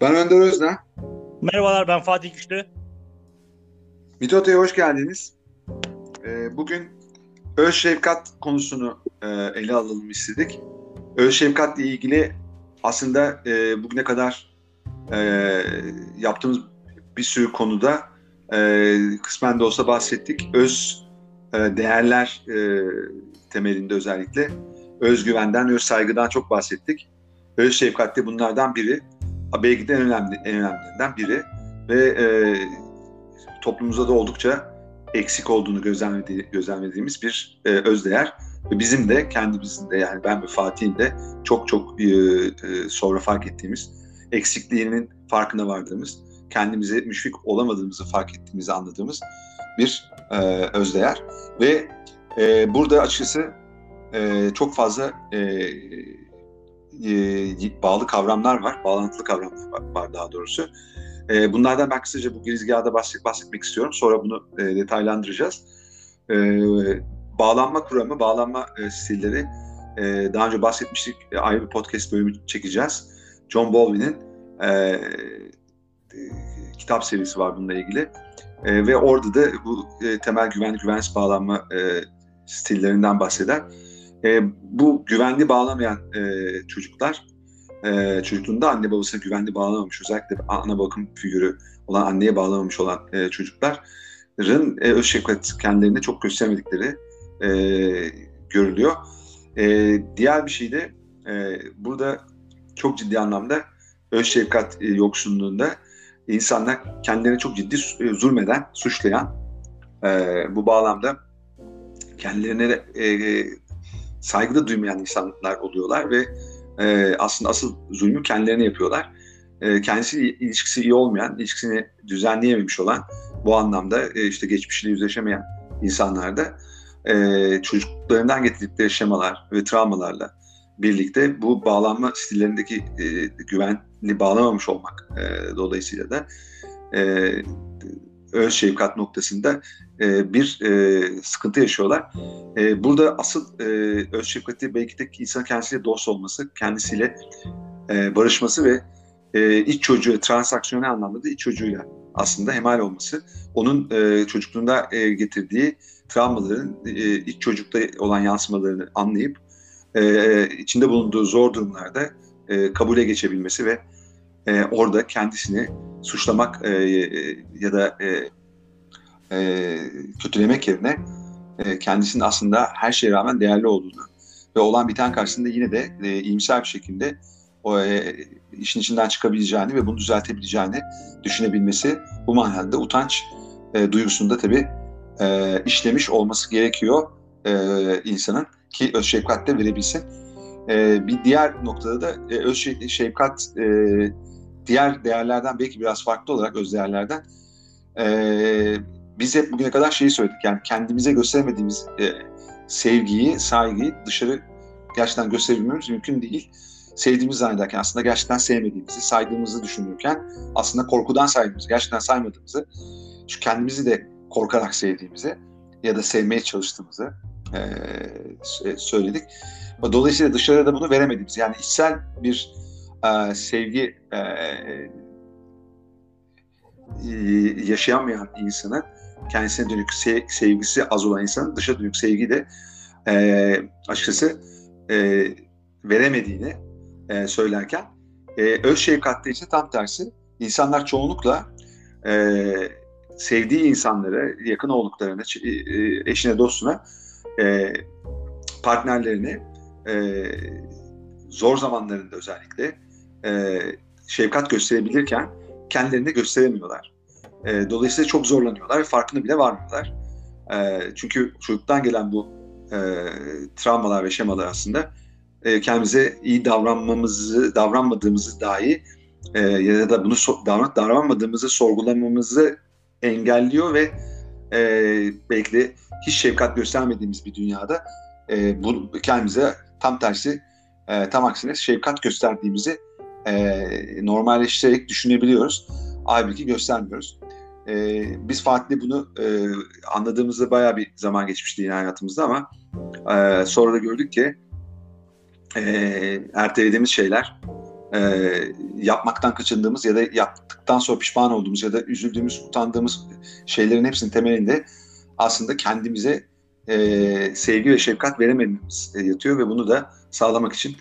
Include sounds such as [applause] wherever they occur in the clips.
Ben Önder Özden. Merhabalar ben Fatih Güçlü. Mitota'ya hoş geldiniz. Ee, bugün öz şefkat konusunu e, ele alalım istedik. Öz şefkatle ilgili aslında e, bugüne kadar e, yaptığımız bir sürü konuda e, kısmen de olsa bahsettik. Öz e, değerler e, temelinde özellikle özgüvenden, öz saygıdan çok bahsettik. Öz şefkat de bunlardan biri. Belki de en önemli en önemlilerinden biri ve e, toplumumuzda da oldukça eksik olduğunu gözlemledi, gözlemlediğimiz bir e, özdeğer. Ve bizim de kendimizin de yani ben ve Fatih'in de çok çok e, e, sonra fark ettiğimiz eksikliğinin farkına vardığımız, kendimize müşfik olamadığımızı fark ettiğimizi anladığımız bir e, özdeğer. Ve e, burada açıkçası e, çok fazla e, e, bağlı kavramlar var, bağlantılı kavramlar var, daha doğrusu. E, bunlardan ben kısaca bu girizgahda bahset, bahsetmek istiyorum. Sonra bunu e, detaylandıracağız. E, bağlanma kuramı, bağlanma stilleri daha önce bahsetmiştik. E, ayrı bir podcast bölümü çekeceğiz. John e, kitap serisi var bununla ilgili. Ve orada da bu temel güvenlik, güvensiz bağlanma stillerinden bahseder. E, bu güvenli bağlamayan e, çocuklar e, çocukluğunda anne babasına güvenli bağlamamış özellikle ana bakım figürü olan anneye bağlamamış olan e, çocukların e, öz şefkat kendilerine çok göstermedikleri e, görülüyor. E, diğer bir şey de e, burada çok ciddi anlamda öz şefkat e, yoksunluğunda insanlar kendilerine çok ciddi e, zulmeden, suçlayan e, bu bağlamda kendilerine e, saygıda duymayan insanlar oluyorlar ve e, aslında asıl zulmü kendilerine yapıyorlar. E, kendisi ilişkisi iyi olmayan, ilişkisini düzenleyememiş olan bu anlamda e, işte geçmişiyle yüzleşemeyen insanlar da e, çocuklarından getirdikleri şemalar ve travmalarla birlikte bu bağlanma stillerindeki e, güvenli bağlamamış olmak e, dolayısıyla da e, öz şefkat noktasında e, bir e, sıkıntı yaşıyorlar. E, burada asıl e, öz şefkati belki de insan kendisiyle dost olması, kendisiyle barışması ve e, iç çocuğu, transaksiyonel anlamda da iç çocuğuyla aslında hemal olması. Onun çocukluğunda getirdiği travmaların e, iç çocukta olan yansımalarını anlayıp içinde bulunduğu zor durumlarda kabule geçebilmesi ve orada kendisini suçlamak ya da e, kötülemek yerine e, kendisinin aslında her şeye rağmen değerli olduğunu ve olan biten karşısında yine de e, iyimser bir şekilde o e, işin içinden çıkabileceğini ve bunu düzeltebileceğini düşünebilmesi bu manada utanç e, duygusunda tabii e, işlemiş olması gerekiyor e, insanın ki öz şefkat de verebilsin. E, bir diğer noktada da e, öz şefkat e, diğer değerlerden belki biraz farklı olarak öz değerlerden e, biz hep bugüne kadar şeyi söyledik yani kendimize göstermediğimiz e, sevgiyi, saygıyı dışarı gerçekten gösterebilmemiz mümkün değil. Sevdiğimiz zannederken aslında gerçekten sevmediğimizi, saydığımızı düşünürken aslında korkudan saydığımızı, gerçekten saymadığımızı, çünkü kendimizi de korkarak sevdiğimizi ya da sevmeye çalıştığımızı e, söyledik. Dolayısıyla dışarıda bunu veremediğimiz yani içsel bir e, sevgi e, yaşayamayan insanın kendisine dönük sevgisi az olan insanın dışa dönük sevgi de e, açıkçası e, veremediğini e, söylerken e, öz şefkatte ise tam tersi insanlar çoğunlukla e, sevdiği insanlara, yakın olduklarına, e, eşine, dostuna, e, partnerlerine e, zor zamanlarında özellikle e, şefkat gösterebilirken kendilerini gösteremiyorlar. E, dolayısıyla çok zorlanıyorlar farkında bile varmıyorlar. E, çünkü çocuktan gelen bu e, travmalar ve şemalar aslında e, kendimize iyi davranmamızı, davranmadığımızı dahi e, ya da bunu so- davran davranmadığımızı sorgulamamızı engelliyor ve e, belki de hiç şefkat göstermediğimiz bir dünyada e, bu kendimize tam tersi e, tam aksine şefkat gösterdiğimizi e, normalleştirerek düşünebiliyoruz. Halbuki göstermiyoruz. E, biz Fatih'le bunu e, anladığımızda bayağı bir zaman geçmişti yine hayatımızda ama e, sonra da gördük ki e, ertelediğimiz şeyler e, yapmaktan kaçındığımız ya da yaptıktan sonra pişman olduğumuz ya da üzüldüğümüz, utandığımız şeylerin hepsinin temelinde aslında kendimize e, sevgi ve şefkat veremememiz yatıyor ve bunu da sağlamak için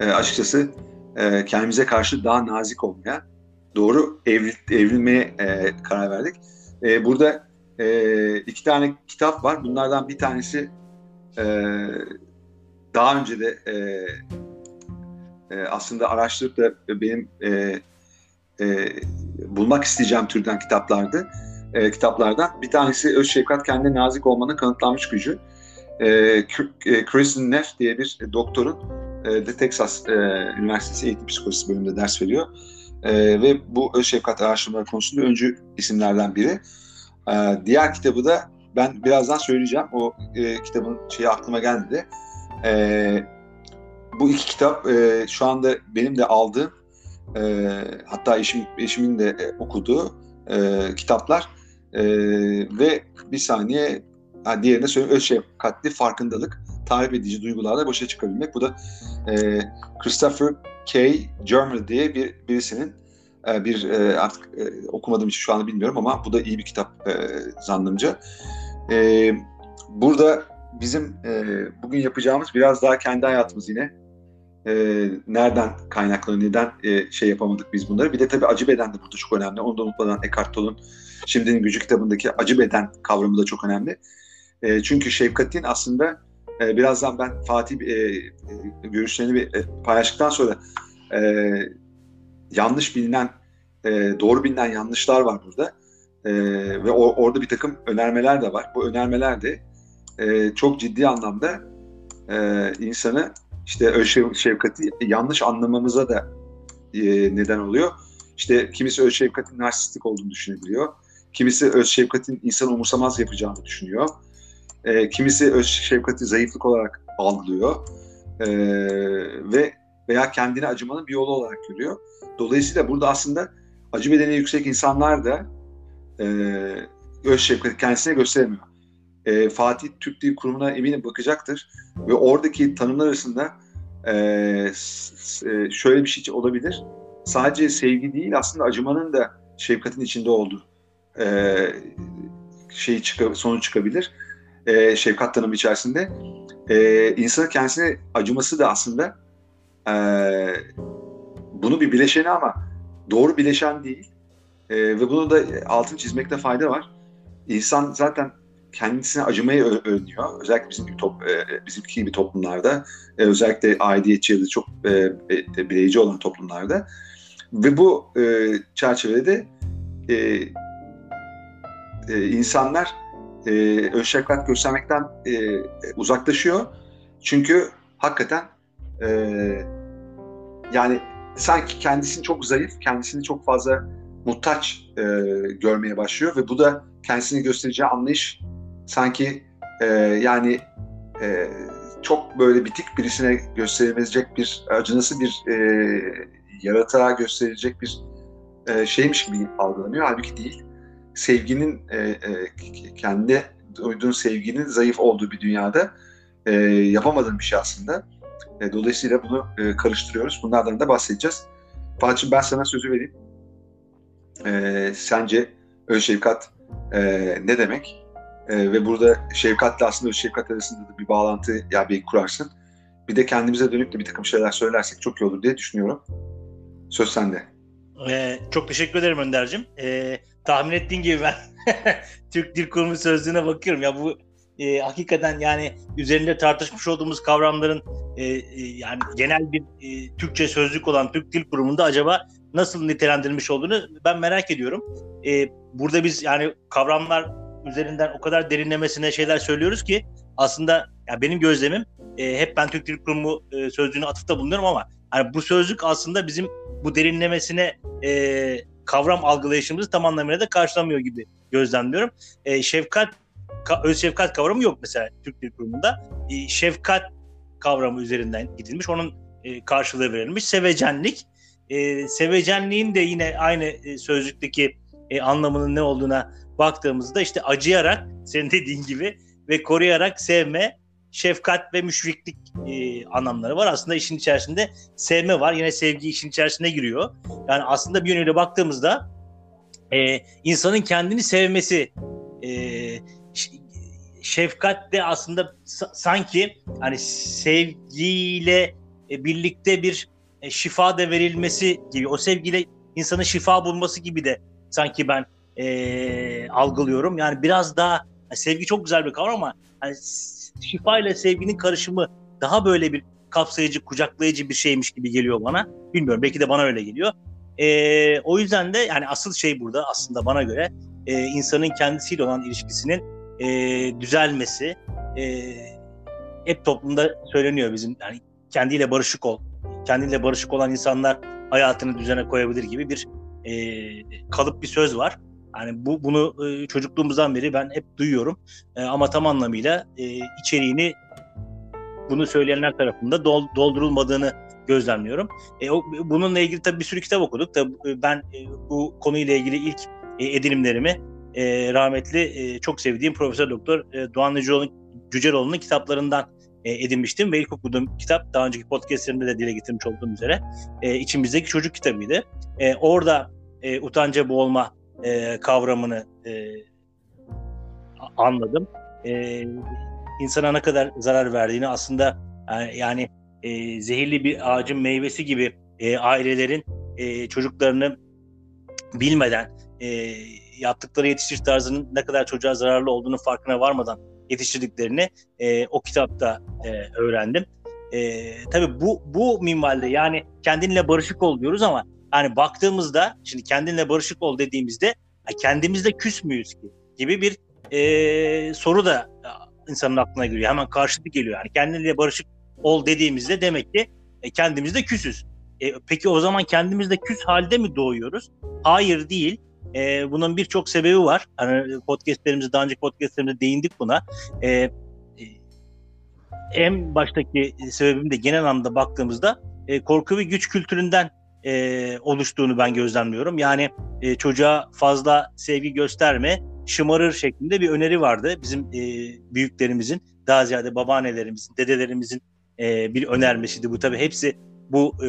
e, açıkçası e, kendimize karşı daha nazik olmaya, doğru evril, evrilmeye e, karar verdik. E, burada e, iki tane kitap var. Bunlardan bir tanesi e, daha önce de e, e, aslında araştırıp da benim e, e, bulmak isteyeceğim türden kitaplardı. E, kitaplardan. Bir tanesi Öz Şefkat Kendine Nazik Olmanın Kanıtlanmış Gücü. E, Kristen Neff diye bir doktorun e, de Texas e, Üniversitesi Eğitim Psikolojisi bölümünde ders veriyor. E, ve bu öz şefkat araştırmaları konusunda öncü isimlerden biri. E, diğer kitabı da ben birazdan söyleyeceğim. O e, kitabın şeyi aklıma geldi. E, bu iki kitap e, şu anda benim de aldığım e, hatta eşim eşimin de e, okuduğu e, kitaplar e, ve bir saniye ha, diğerine söyleyeyim öz şefkatli farkındalık tahrip edici duygularla başa çıkabilmek. Bu da e, Christopher K. Germer diye bir birisinin e, bir e, artık e, okumadığım için şu anda bilmiyorum ama bu da iyi bir kitap e, zannımca. E, burada bizim e, bugün yapacağımız biraz daha kendi hayatımız yine e, nereden kaynaklanıyor, neden e, şey yapamadık biz bunları. Bir de tabii acı beden de burada çok önemli. Onu da unutmadan Eckhart Tolle'un Şimdinin Gücü kitabındaki acı beden kavramı da çok önemli. E, çünkü şefkatin aslında e, birazdan ben Fatih e, e, görüşlerini bir, e, paylaştıktan sonra e, yanlış bilinen, e, doğru bilinen yanlışlar var burada. E, ve o, orada bir takım önermeler de var. Bu önermeler de e, çok ciddi anlamda e, insanı işte öz şefkati yanlış anlamamıza da e, neden oluyor. İşte kimisi öz şefkatin narsistik olduğunu düşünebiliyor. Kimisi öz şefkatin insan umursamaz yapacağını düşünüyor. E, kimisi öz şefkati zayıflık olarak algılıyor. E, ve veya kendine acımanın bir yolu olarak görüyor. Dolayısıyla burada aslında acı bedeni yüksek insanlar da e, öz şefkati kendisine gösteremiyor. E, Fatih Türk Dil Kurumu'na eminim bakacaktır ve oradaki tanımlar arasında e, şöyle bir şey olabilir. Sadece sevgi değil aslında acımanın da şefkatin içinde olduğu e, şey çık sonuç çıkabilir. E, şefkat tanımı içerisinde. E, insanın kendisine acıması da aslında e, bunu bir bileşeni ama doğru bileşen değil. E, ve bunu da altın çizmekte fayda var. İnsan zaten kendisine acımayı önlüyor. Özellikle bizim gibi top, e, bizimki gibi toplumlarda, e, özellikle aidiyetçi ya da çok e, e, bileyici olan toplumlarda. Ve bu e, çerçevede de e, e, insanlar e, ön şefkat göstermekten e, uzaklaşıyor. Çünkü hakikaten e, yani sanki kendisini çok zayıf, kendisini çok fazla muhtaç e, görmeye başlıyor ve bu da kendisini göstereceği anlayış sanki e, yani e, çok böyle bitik birisine gösterilecek bir acınası bir e, yaratığa gösterilecek bir e, şeymiş gibi algılanıyor. Halbuki değil. Sevginin e, e, kendi duyduğun sevginin zayıf olduğu bir dünyada e, yapamadığın bir şey aslında. E, dolayısıyla bunu e, karıştırıyoruz. Bunlardan da bahsedeceğiz. Fatih'im ben sana sözü vereyim. E, sence öz şefkat ne demek? Ve burada şefkatle aslında şefkat arasında da bir bağlantı ya bir kurarsın. Bir de kendimize dönüp de bir takım şeyler söylersek çok iyi olur diye düşünüyorum. Söz sende. Ee, çok teşekkür ederim Önder'cim. Ee, tahmin ettiğin gibi ben [laughs] Türk Dil Kurumu sözlüğüne bakıyorum. Ya bu e, hakikaten yani üzerinde tartışmış olduğumuz kavramların e, e, yani genel bir e, Türkçe sözlük olan Türk Dil Kurumu'nda acaba nasıl nitelendirilmiş olduğunu ben merak ediyorum. E, burada biz yani kavramlar üzerinden o kadar derinlemesine şeyler söylüyoruz ki aslında ya benim gözlemim e, hep ben Türk Dil Kurumu e, sözlüğüne atıfta bulunuyorum ama hani bu sözlük aslında bizim bu derinlemesine e, kavram algılayışımızı tam anlamıyla da karşılamıyor gibi gözlemliyorum. E, şefkat ka, öz şefkat kavramı yok mesela Türk Dil Kurumu'nda. E, şefkat kavramı üzerinden gidilmiş. Onun e, karşılığı verilmiş. Sevecenlik. E, sevecenliğin de yine aynı e, sözlükteki e, anlamının ne olduğuna baktığımızda işte acıyarak senin dediğin gibi ve koruyarak sevme şefkat ve müşfiklik e, anlamları var. Aslında işin içerisinde sevme var. Yine sevgi işin içerisine giriyor. Yani aslında bir yönüyle baktığımızda e, insanın kendini sevmesi e, şefkat de aslında sanki hani sevgiyle e, birlikte bir e, şifa da verilmesi gibi o sevgiyle insanın şifa bulması gibi de sanki ben e, algılıyorum. Yani biraz daha yani sevgi çok güzel bir kavram ama yani şifa ile sevginin karışımı daha böyle bir kapsayıcı, kucaklayıcı bir şeymiş gibi geliyor bana. Bilmiyorum belki de bana öyle geliyor. E, o yüzden de yani asıl şey burada aslında bana göre e, insanın kendisiyle olan ilişkisinin e, düzelmesi. E, hep toplumda söyleniyor bizim yani kendiyle barışık ol. Kendiyle barışık olan insanlar hayatını düzene koyabilir gibi bir e, kalıp bir söz var. Yani bu bunu çocukluğumuzdan beri ben hep duyuyorum. Ama tam anlamıyla içeriğini bunu söyleyenler tarafında dol, doldurulmadığını gözlemliyorum. E, bununla ilgili tabii bir sürü kitap okuduk. Tabii ben bu konuyla ilgili ilk edinimlerimi rahmetli çok sevdiğim Profesör Doktor Doğan Cüceloğlu'nun kitaplarından edinmiştim ve ilk okuduğum kitap daha önceki podcastlerimde de dile getirmiş olduğum üzere e, içimizdeki çocuk kitabıydı. Orada e, utanca boğulma e, kavramını e, anladım. E, insana ne kadar zarar verdiğini aslında yani, yani e, zehirli bir ağacın meyvesi gibi e, ailelerin e, çocuklarını bilmeden e, yaptıkları yetiştir tarzının ne kadar çocuğa zararlı olduğunu farkına varmadan yetiştirdiklerini e, o kitapta e, öğrendim. E, tabii bu bu minvalde yani kendinle barışık ol diyoruz ama yani baktığımızda şimdi kendinle barışık ol dediğimizde kendimizde küs müyüz ki gibi bir e, soru da insanın aklına geliyor. Hemen karşılık geliyor. Yani kendinle barışık ol dediğimizde demek ki e, kendimizde küsüz. E, peki o zaman kendimizde küs halde mi doğuyoruz? Hayır değil. E, bunun birçok sebebi var. Hani podcastlerimizde daha önceki podcastlerimizde değindik buna. E, e, en baştaki sebebim de genel anlamda baktığımızda e, korku ve güç kültüründen e, oluştuğunu ben gözlemliyorum. Yani e, çocuğa fazla sevgi gösterme, şımarır şeklinde bir öneri vardı. Bizim e, büyüklerimizin, daha ziyade babaannelerimizin, dedelerimizin e, bir önermesiydi. Bu tabii hepsi bu e,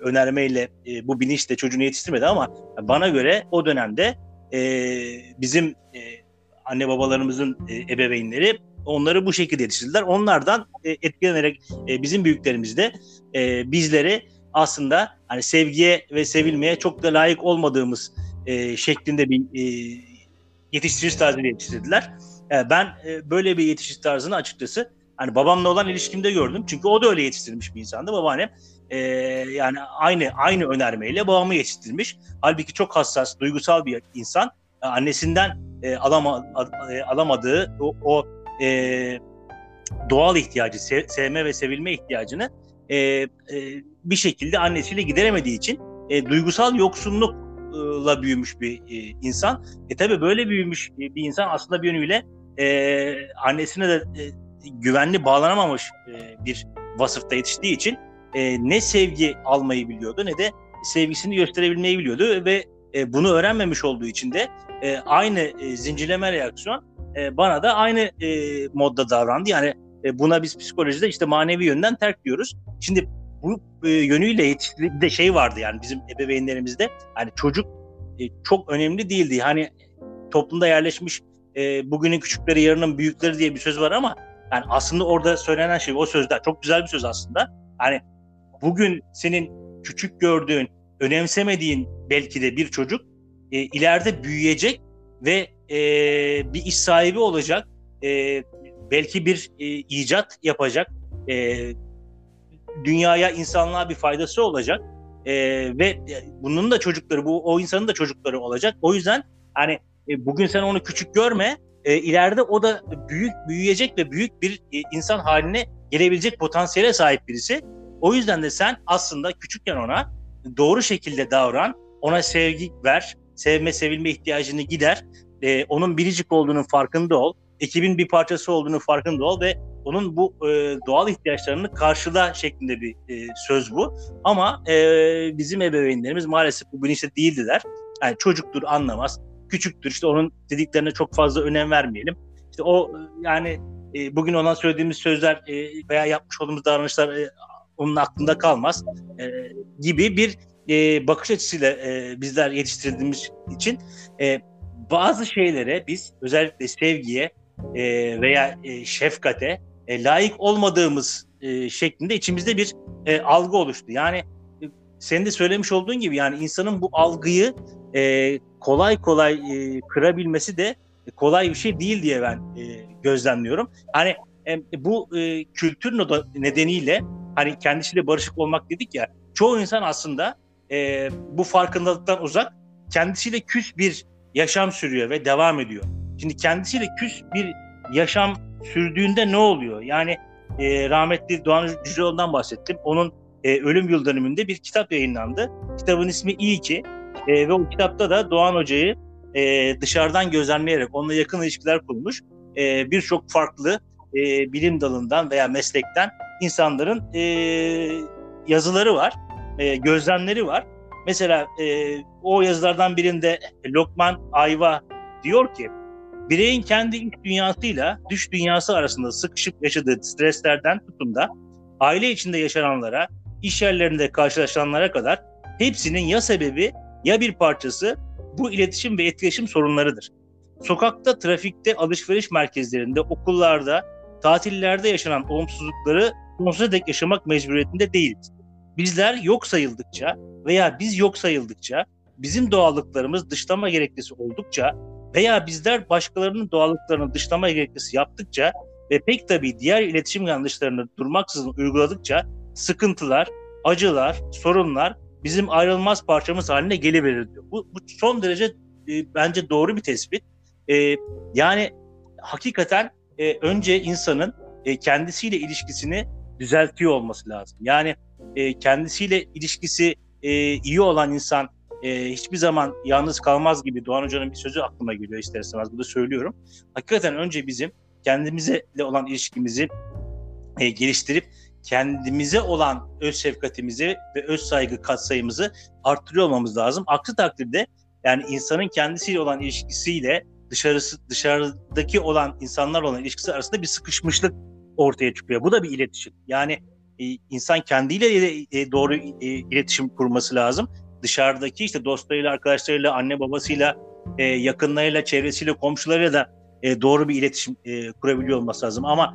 önermeyle, e, bu bilinçle çocuğunu yetiştirmedi ama bana göre o dönemde e, bizim e, anne babalarımızın e, ebeveynleri onları bu şekilde yetiştirdiler. Onlardan e, etkilenerek e, bizim büyüklerimiz de e, bizleri aslında hani sevgiye ve sevilmeye çok da layık olmadığımız e, şeklinde bir e, yetiştiriş tarzıyla yetiştirdiler. E, ben e, böyle bir yetiştiriş tarzını açıkçası hani babamla olan ilişkimde gördüm. Çünkü o da öyle yetiştirilmiş bir insandı. Babaannem e, yani aynı aynı önermeyle babamı yetiştirmiş. Halbuki çok hassas, duygusal bir insan. E, annesinden e, alama, e, alamadığı o, o e, doğal ihtiyacı, sev, sevme ve sevilme ihtiyacını e, e, bir şekilde annesiyle gideremediği için e, duygusal yoksunlukla büyümüş bir e, insan. E tabi böyle büyümüş bir insan aslında bir yönüyle e, annesine de e, güvenli bağlanamamış e, bir vasıfta yetiştiği için e, ne sevgi almayı biliyordu ne de sevgisini gösterebilmeyi biliyordu ve e, bunu öğrenmemiş olduğu için de e, aynı e, zincirleme reaksiyon e, bana da aynı e, modda davrandı. Yani e, buna biz psikolojide işte manevi yönden terk diyoruz. Şimdi bu e, yönüyle yetiştirildiği de şey vardı yani bizim ebeveynlerimizde hani çocuk e, çok önemli değildi. Hani toplumda yerleşmiş e, bugünün küçükleri yarının büyükleri diye bir söz var ama yani aslında orada söylenen şey o sözler çok güzel bir söz aslında. Hani bugün senin küçük gördüğün, önemsemediğin belki de bir çocuk e, ileride büyüyecek ve e, bir iş sahibi olacak. E, belki bir e, icat yapacak. E, dünyaya, insanlığa bir faydası olacak. E, ve bunun da çocukları, bu o insanın da çocukları olacak. O yüzden hani e, bugün sen onu küçük görme. E, ileride o da büyük büyüyecek ve büyük bir e, insan haline gelebilecek potansiyele sahip birisi. O yüzden de sen aslında küçükken ona doğru şekilde davran, ona sevgi ver, sevme, sevilme ihtiyacını gider, e, onun biricik olduğunun farkında ol, ekibin bir parçası olduğunu farkında ol ve onun bu e, doğal ihtiyaçlarını karşıla şeklinde bir e, söz bu. Ama e, bizim ebeveynlerimiz maalesef bu bilinçte değildiler. Yani çocuktur anlamaz, küçüktür işte onun dediklerine çok fazla önem vermeyelim. İşte o yani e, bugün ona söylediğimiz sözler e, veya yapmış olduğumuz davranışlar e, onun aklında kalmaz e, gibi bir e, bakış açısıyla e, bizler yetiştirildiğimiz için e, bazı şeylere biz özellikle sevgiye e, veya e, şefkate e, layık olmadığımız e, şeklinde içimizde bir e, algı oluştu. Yani e, senin de söylemiş olduğun gibi yani insanın bu algıyı e, kolay kolay e, kırabilmesi de kolay bir şey değil diye ben e, gözlemliyorum. Hani e, bu e, kültür nedeniyle hani kendisiyle barışık olmak dedik ya çoğu insan aslında e, bu farkındalıktan uzak kendisiyle küs bir yaşam sürüyor ve devam ediyor. Şimdi kendisiyle küs bir yaşam sürdüğünde ne oluyor? Yani e, rahmetli Doğan Cüceloğlu'ndan bahsettim. Onun e, ölüm yıl dönümünde bir kitap yayınlandı. Kitabın ismi İyi ki e, ve o kitapta da Doğan Hoca'yı e, dışarıdan gözlemleyerek onunla yakın ilişkiler kurmuş. E, Birçok farklı e, bilim dalından veya meslekten insanların e, yazıları var, e, gözlemleri var. Mesela e, o yazılardan birinde Lokman Ayva diyor ki bireyin kendi iç dünyasıyla dış dünyası arasında sıkışıp yaşadığı streslerden tutun da aile içinde yaşananlara, iş yerlerinde karşılaşanlara kadar hepsinin ya sebebi ya bir parçası bu iletişim ve etkileşim sorunlarıdır. Sokakta, trafikte, alışveriş merkezlerinde, okullarda, tatillerde yaşanan olumsuzlukları sonsuza dek yaşamak mecburiyetinde değiliz. Bizler yok sayıldıkça veya biz yok sayıldıkça, bizim doğallıklarımız dışlama gereklisi oldukça veya bizler başkalarının doğallıklarını dışlama gereklisi yaptıkça ve pek tabii diğer iletişim yanlışlarını durmaksızın uyguladıkça sıkıntılar, acılar, sorunlar bizim ayrılmaz parçamız haline geliverir diyor. Bu, bu son derece e, bence doğru bir tespit. E, yani hakikaten e, önce insanın e, kendisiyle ilişkisini düzeltiyor olması lazım. Yani e, kendisiyle ilişkisi e, iyi olan insan e, hiçbir zaman yalnız kalmaz gibi Doğan Hoca'nın bir sözü aklıma geliyor ister istemez. Bunu söylüyorum. Hakikaten önce bizim kendimize olan ilişkimizi e, geliştirip kendimize olan öz şefkatimizi ve öz saygı katsayımızı arttırıyor olmamız lazım. Aksi takdirde yani insanın kendisiyle olan ilişkisiyle dışarısı dışarıdaki olan insanlar olan ilişkisi arasında bir sıkışmışlık ortaya çıkıyor. Bu da bir iletişim. Yani e, insan kendiyle e, doğru e, iletişim kurması lazım. Dışarıdaki işte dostlarıyla, arkadaşlarıyla, anne babasıyla, e, yakınlarıyla, çevresiyle, komşularıyla da e, doğru bir iletişim e, kurabiliyor olması lazım. Ama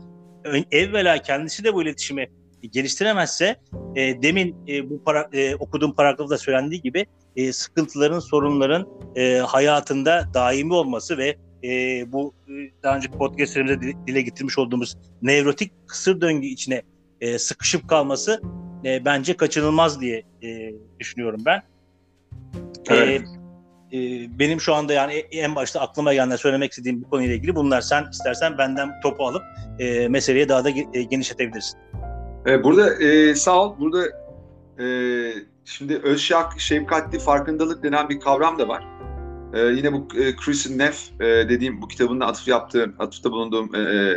evvela kendisi de bu iletişimi geliştiremezse e, demin e, bu para, e, okuduğum paragrafta söylendiği gibi e, sıkıntıların, sorunların e, hayatında daimi olması ve e, bu e, daha önceki podcastlerimizde dile getirmiş olduğumuz nevrotik kısır döngü içine e, sıkışıp kalması e, bence kaçınılmaz diye e, düşünüyorum ben. E, evet. E, e, benim şu anda yani en başta aklıma gelenler söylemek istediğim bu konuyla ilgili bunlar. Sen istersen benden topu alıp e, meseleye daha da e, genişletebilirsin. E, burada e, sağ ol. Burada e, şimdi ölçak, şefkatli farkındalık denen bir kavram da var. E, yine bu e, Chris Neff e, dediğim bu kitabında atıf yaptığım, atıfta bulunduğum e, e,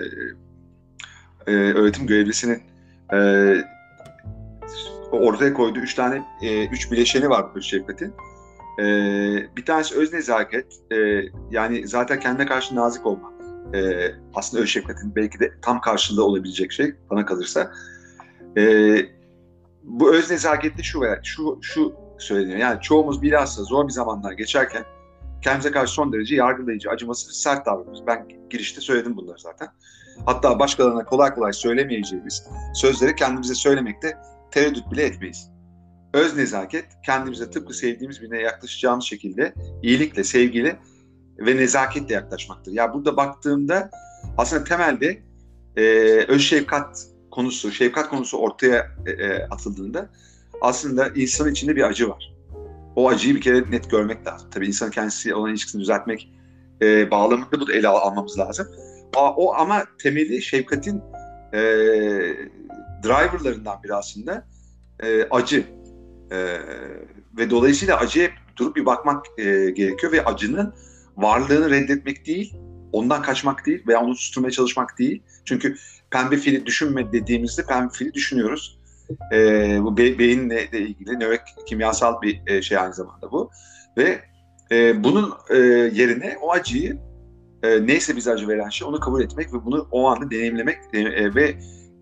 e, öğretim görevlisinin e, ortaya koyduğu üç tane, e, üç bileşeni var bu şefkatin. E, bir tanesi öz nezaket, e, yani zaten kendine karşı nazik olmak. E, aslında öz şefkatin belki de tam karşılığı olabilecek şey bana kalırsa. E, bu öz nezakette şu veya şu şu söyleniyor. Yani çoğumuz bilhassa zor bir zamanlar geçerken kendimize karşı son derece yargılayıcı, acımasız, sert davranıyoruz. Ben girişte söyledim bunları zaten. Hatta başkalarına kolay kolay söylemeyeceğimiz sözleri kendimize söylemekte tereddüt bile etmeyiz. Öz nezaket kendimize tıpkı sevdiğimiz birine yaklaşacağımız şekilde iyilikle, sevgiyle ve nezaketle yaklaşmaktır. Ya burada baktığımda aslında temelde e, öz şefkat konusu, şefkat konusu ortaya e, e, atıldığında aslında insanın içinde bir acı var. O acıyı bir kere net görmek lazım. Tabii insanın kendisi olan ilişkisini düzeltmek e, bağlamında bu da ele almamız lazım. O, o ama temeli şefkatin e, driverlarından biri aslında e, acı. E, ve dolayısıyla acıya durup bir bakmak e, gerekiyor ve acının varlığını reddetmek değil, ondan kaçmak değil veya onu susturmaya çalışmak değil. Çünkü pembe fili düşünme dediğimizde pembe fili düşünüyoruz. E, bu be, beyinle ilgili nöro kimyasal bir e, şey aynı zamanda bu. Ve e, bunun e, yerine o acıyı e, neyse bize acı veren şey onu kabul etmek ve bunu o anda deneyimlemek e, e, ve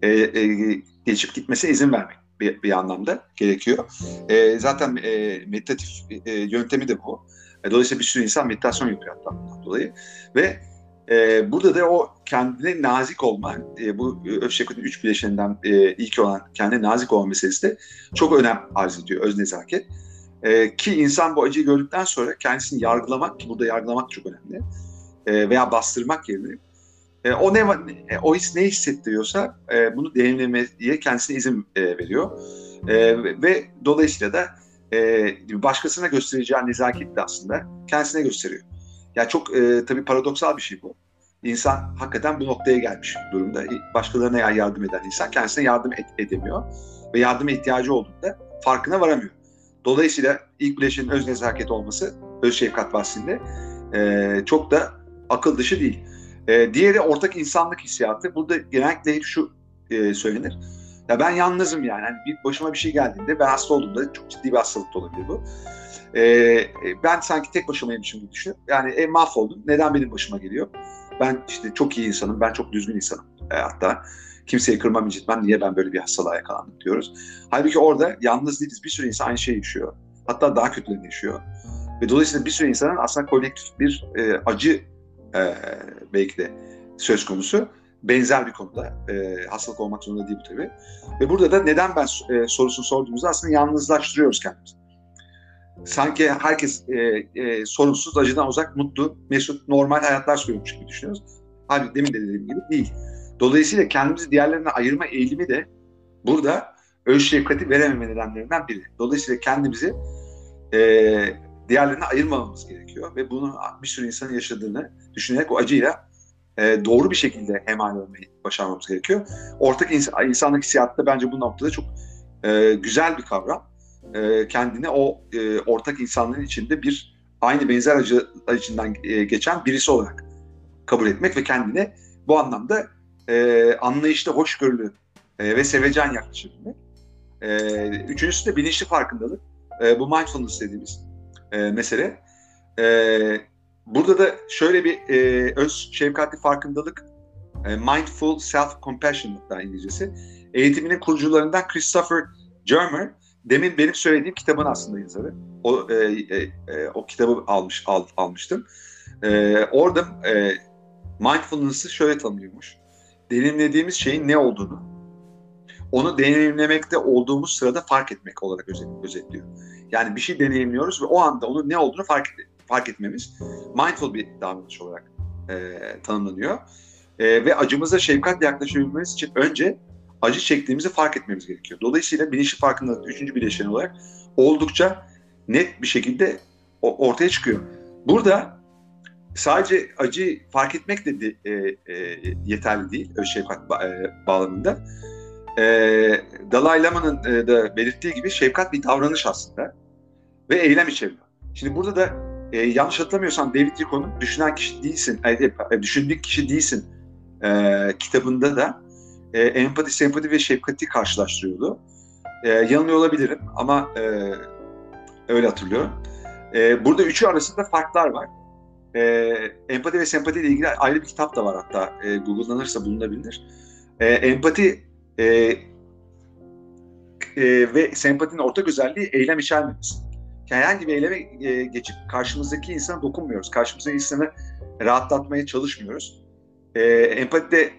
e, e, geçip gitmesine izin vermek bir, bir anlamda gerekiyor. E, zaten e, meditatif e, yöntemi de bu. E, dolayısıyla bir sürü insan meditasyon yapıyor hatta bundan dolayı. Ve e, burada da o kendine nazik olma, e, bu öf şefkatin üç bileşeninden e, ilk olan kendine nazik olma meselesi de çok önem arz ediyor, öz nezaket. E, ki insan bu acıyı gördükten sonra kendisini yargılamak, ki burada yargılamak çok önemli, e, veya bastırmak yerine e, o ne e, o his ne hissettiriyorsa e, bunu deneyimlemeye kendisine izin e, veriyor. E, ve dolayısıyla da e, başkasına göstereceği nezaket de aslında kendisine gösteriyor. Yani çok e, tabii paradoksal bir şey bu. İnsan hakikaten bu noktaya gelmiş durumda. Başkalarına yardım eden insan kendisine yardım et, edemiyor. Ve yardıma ihtiyacı olduğunda farkına varamıyor. Dolayısıyla ilk bileşenin öz nezaket olması öz şefkat bahsinde e, çok da akıl dışı değil. E, diğeri ortak insanlık hissiyatı. Burada genellikle hep şu e, söylenir. Ya ben yalnızım yani. yani bir başıma bir şey geldiğinde ben hasta olduğumda çok ciddi bir hastalık da olabilir bu. E, ben sanki tek başımaymışım gibi düşünüyorum. Yani e, mahvoldum. Neden benim başıma geliyor? Ben işte çok iyi insanım. Ben çok düzgün insanım. E, hatta kimseyi kırmam, incitmem. Niye ben böyle bir hastalığa yakalandım diyoruz. Halbuki orada yalnız değiliz. Bir sürü insan aynı şeyi yaşıyor. Hatta daha kötülerini yaşıyor. Ve dolayısıyla bir sürü insanın aslında kolektif bir e, acı e, belki de söz konusu. Benzer bir konuda. E, hastalık olmak zorunda değil bu tabii. Ve burada da neden ben e, sorusunu sorduğumuzda aslında yalnızlaştırıyoruz kendimizi. Sanki herkes e, e, sorunsuz, acıdan uzak, mutlu, mesut, normal hayatlar sürüyormuş gibi düşünüyoruz. Halbuki demin de dediğim gibi değil. Dolayısıyla kendimizi diğerlerine ayırma eğilimi de burada öz şefkati verememe nedenlerinden biri. Dolayısıyla kendimizi e, diğerlerine ayırmamamız gerekiyor ve bunu bir sürü insanın yaşadığını düşünerek o acıyla e, doğru bir şekilde hemal olmayı başarmamız gerekiyor. Ortak ins- insanlık hissiyatı da bence bu noktada çok e, güzel bir kavram. E, kendini o e, ortak insanlığın içinde bir aynı benzer acı acından e, geçen birisi olarak kabul etmek ve kendine bu anlamda e, anlayışlı, hoşgörülü e, ve sevecen yaklaşabilmek. E, üçüncüsü de bilinçli farkındalık. E, bu mindfulness dediğimiz e, mesele. E, burada da şöyle bir e, öz şefkatli farkındalık, e, mindful self-compassion hatta İngilizcesi, eğitiminin kurucularından Christopher Germer, demin benim söylediğim kitabın aslında yazarı. O, e, e, e, o kitabı almış al, almıştım. E, orada e, mindfulness'ı şöyle tanımlıyormuş. Deneyimlediğimiz şeyin ne olduğunu, onu deneyimlemekte olduğumuz sırada fark etmek olarak özet, özetliyor. Yani bir şey deneyimliyoruz ve o anda onun ne olduğunu fark, fark etmemiz mindful bir davranış olarak e, tanımlanıyor. E, ve acımıza şefkatle yaklaşabilmemiz için önce acı çektiğimizi fark etmemiz gerekiyor. Dolayısıyla bilinçli farkındalık üçüncü bileşen olarak oldukça net bir şekilde ortaya çıkıyor. Burada sadece acı fark etmek de e, e, yeterli değil şefkat ba- e, bağlamında. E, Dalai Lama'nın e, da belirttiği gibi şefkat bir davranış aslında ve eylem içeriyor. Şimdi burada da e, yanlış hatırlamıyorsam David Rico'nun Düşünen Kişi Değilsin, e, e, Düşündüğün Kişi Değilsin e, kitabında da e, empati, sempati ve şefkati karşılaştırıyordu. E, yanılıyor olabilirim ama e, öyle hatırlıyorum. E, burada üçü arasında farklar var. E, empati ve sempati ile ilgili ayrı bir kitap da var hatta e, Google'lanırsa bulunabilir. E, empati e, e, ve sempatinin ortak özelliği eylem içermemesi. Herhangi bir eyleme e, geçip karşımızdaki insana dokunmuyoruz. Karşımızdaki insanı rahatlatmaya çalışmıyoruz. E, empatide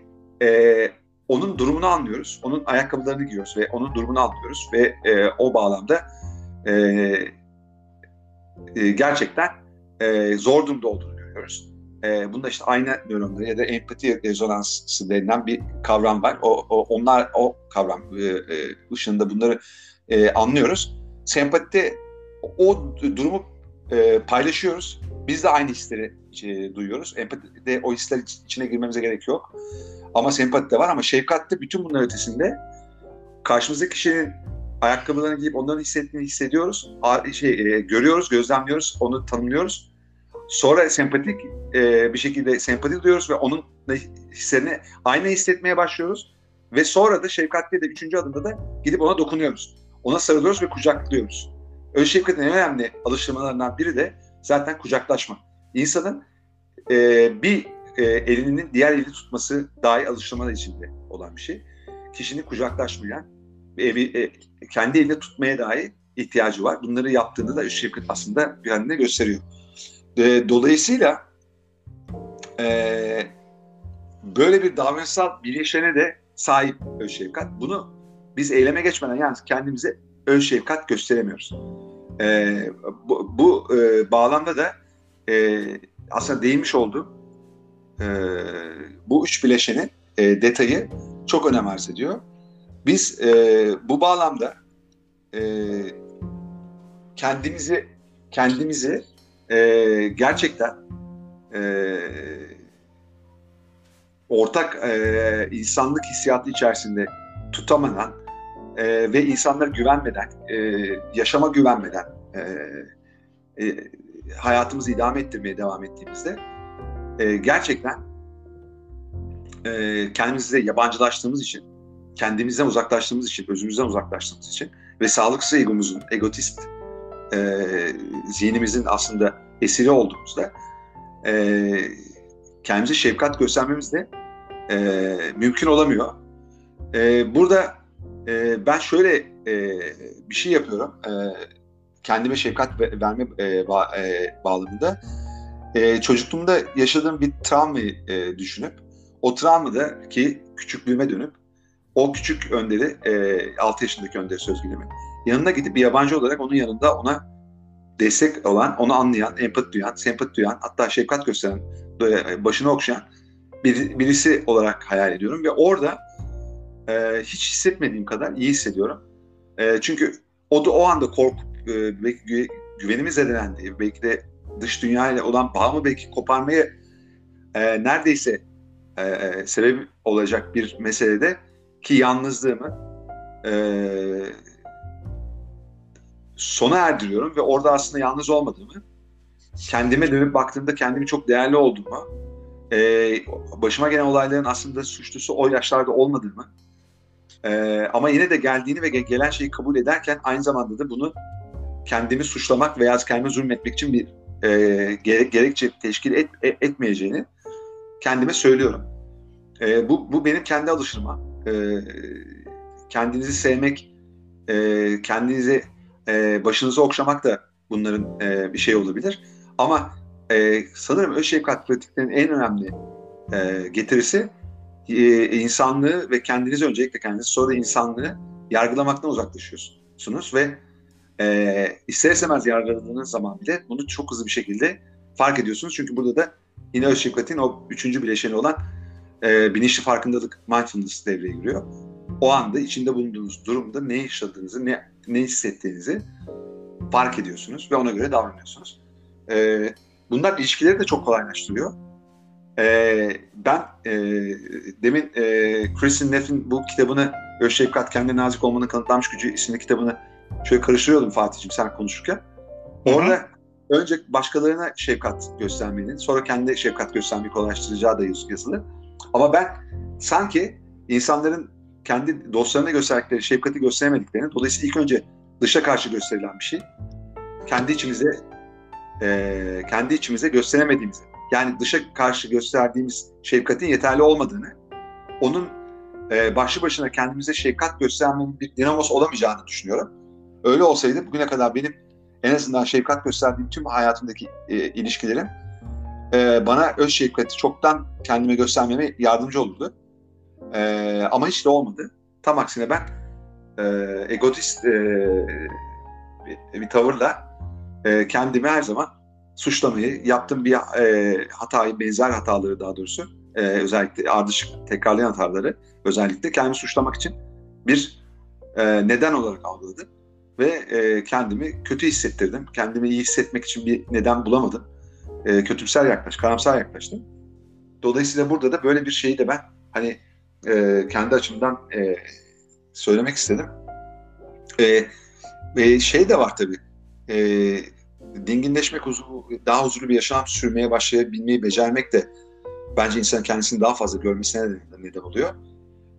e, onun durumunu anlıyoruz. Onun ayakkabılarını giyiyoruz ve onun durumunu anlıyoruz ve e, o bağlamda e, e, gerçekten e, zor durumda olduğunu görüyoruz. E, bunda işte ayna nöronları ya da empati rezonansı denilen bir kavram var. O, o onlar o kavram e, e, ışığında bunları e, anlıyoruz. Sempatide o durumu e, paylaşıyoruz. Biz de aynı hisleri e, duyuyoruz. Empatide o hisler içine girmemize gerek yok. Ama sempati de var ama şefkat de bütün bunlar ötesinde karşımızdaki kişinin ayakkabılarını giyip onların hissettiğini hissediyoruz. Şey, e, görüyoruz, gözlemliyoruz, onu tanımlıyoruz. Sonra sempatik e, bir şekilde sempati duyuyoruz ve onun hislerini aynı hissetmeye başlıyoruz. Ve sonra da şefkatli de üçüncü adımda da gidip ona dokunuyoruz. Ona sarılıyoruz ve kucaklıyoruz. Öz şefkatin en önemli alıştırmalarından biri de zaten kucaklaşma. İnsanın e, bir e, elinin diğer eli tutması dahi alıştırmalar içinde olan bir şey. Kişinin kucaklaşmayan, evi, e, kendi elinde tutmaya dahi ihtiyacı var. Bunları yaptığında da şefkat aslında kendine gösteriyor. E, dolayısıyla e, böyle bir davranışsal bileşene de sahip şefkat. Bunu biz eyleme geçmeden yani kendimize öz şefkat gösteremiyoruz. E, bu bu e, bağlamda da e, aslında değinmiş olduğum e, bu üç bileşenin e, detayı çok önem arz ediyor. Biz e, bu bağlamda e, kendimizi kendimizi e, gerçekten e, ortak e, insanlık hissiyatı içerisinde tutamadan e, ve insanlar güvenmeden, e, yaşama güvenmeden e, e, hayatımızı idame ettirmeye devam ettiğimizde e, gerçekten e, kendimize yabancılaştığımız için, kendimizden uzaklaştığımız için, özümüzden uzaklaştığımız için ve sağlıksız egomuzun, egotist e, zihnimizin aslında esiri olduğumuzda e, kendimize şefkat göstermemiz de e, mümkün olamıyor. E, burada e, ben şöyle e, bir şey yapıyorum. E, kendime şefkat verme e, ba, e, bağlamında. E, çocukluğumda yaşadığım bir travmayı e, düşünüp o travmada ki küçüklüğüme dönüp o küçük önderi, e, 6 yaşındaki önderi sözgülemi yanına gidip bir yabancı olarak onun yanında ona destek olan, onu anlayan, empati duyan, sempati duyan, hatta şefkat gösteren, başını okşayan bir, birisi olarak hayal ediyorum. Ve orada e, hiç hissetmediğim kadar iyi hissediyorum. E, çünkü o da o anda korkup e, belki güvenimi zedelendiği, belki de dış dünya ile olan bağımı belki koparmayı e, neredeyse e, e, sebep olacak bir meselede ki yalnızlığımı e, sona erdiriyorum ve orada aslında yalnız olmadığımı, kendime dönüp baktığımda kendimi çok değerli olduğumu, e, başıma gelen olayların aslında suçlusu o yaşlarda olmadığımı, e, ama yine de geldiğini ve gelen şeyi kabul ederken aynı zamanda da bunu kendimi suçlamak veya kendime zulmetmek için bir e, gerek, gerekçe teşkil et, et, etmeyeceğini kendime söylüyorum. E, bu, bu benim kendi alışırma. E, kendinizi sevmek, e, kendinizi e, başınızı okşamak da bunların e, bir şey olabilir. Ama e, sanırım öz şefkat pratiklerinin en önemli e, getirisi e, insanlığı ve kendinizi öncelikle kendinizi sonra insanlığı yargılamaktan uzaklaşıyorsunuz ve e, ister istemez yargıladığınız zaman bile bunu çok hızlı bir şekilde fark ediyorsunuz. Çünkü burada da yine öz şefkatin o üçüncü bileşeni olan e, bilinçli farkındalık mindfulness devreye giriyor. O anda içinde bulunduğunuz durumda ne yaşadığınızı, ne, ne hissettiğinizi fark ediyorsunuz ve ona göre davranıyorsunuz. E, bunlar ilişkileri de çok kolaylaştırıyor. E, ben e, demin e, Christine Neff'in bu kitabını Öz Şefkat Kendine Nazik Olmanın Kanıtlanmış Gücü isimli kitabını şöyle karıştırıyordum Fatih'ciğim sen konuşurken. Orada Hı-hı. önce başkalarına şefkat göstermenin, sonra kendi şefkat göstermeyi kolaylaştıracağı da yazılı. Ama ben sanki insanların kendi dostlarına gösterdikleri şefkati gösteremediklerini, dolayısıyla ilk önce dışa karşı gösterilen bir şey, kendi içimize e, kendi içimize gösteremediğimizi, yani dışa karşı gösterdiğimiz şefkatin yeterli olmadığını, onun e, başlı başına kendimize şefkat göstermenin bir dinamos olamayacağını düşünüyorum. Öyle olsaydı bugüne kadar benim en azından şefkat gösterdiğim tüm hayatımdaki e, ilişkilerim e, bana öz şefkati çoktan kendime göstermeme yardımcı olurdu. E, ama hiç de olmadı. Tam aksine ben e, egotist e, bir, bir tavırla e, kendimi her zaman suçlamayı, yaptığım bir e, hatayı, benzer hataları daha doğrusu, e, özellikle ardışık tekrarlayan hataları özellikle kendimi suçlamak için bir e, neden olarak algıladım ve e, kendimi kötü hissettirdim. Kendimi iyi hissetmek için bir neden bulamadım. E, kötümser yaklaş, karamsar yaklaştım. Dolayısıyla burada da böyle bir şeyi de ben hani e, kendi açımdan e, söylemek istedim. E, e, şey de var tabii. E, dinginleşmek, daha huzurlu bir yaşam sürmeye başlayabilmeyi becermek de bence insan kendisini daha fazla görmesine de neden oluyor.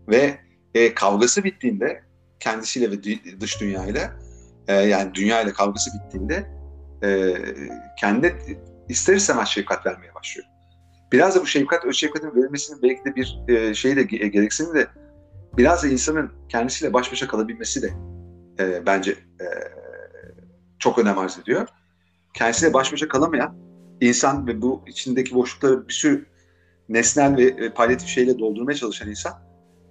Ve e, kavgası bittiğinde kendisiyle ve dış dünyayla e, yani dünya ile kavgası bittiğinde e, kendi ister istemez şefkat vermeye başlıyor. biraz da bu şefkat, öz şefkatin verilmesinin belki de bir e, şey de gereksinim de biraz da insanın kendisiyle baş başa kalabilmesi de e, bence e, çok önem arz ediyor. Kendisiyle baş başa kalamayan insan ve bu içindeki boşlukları bir sürü nesnel ve e, palyatif şeyle doldurmaya çalışan insan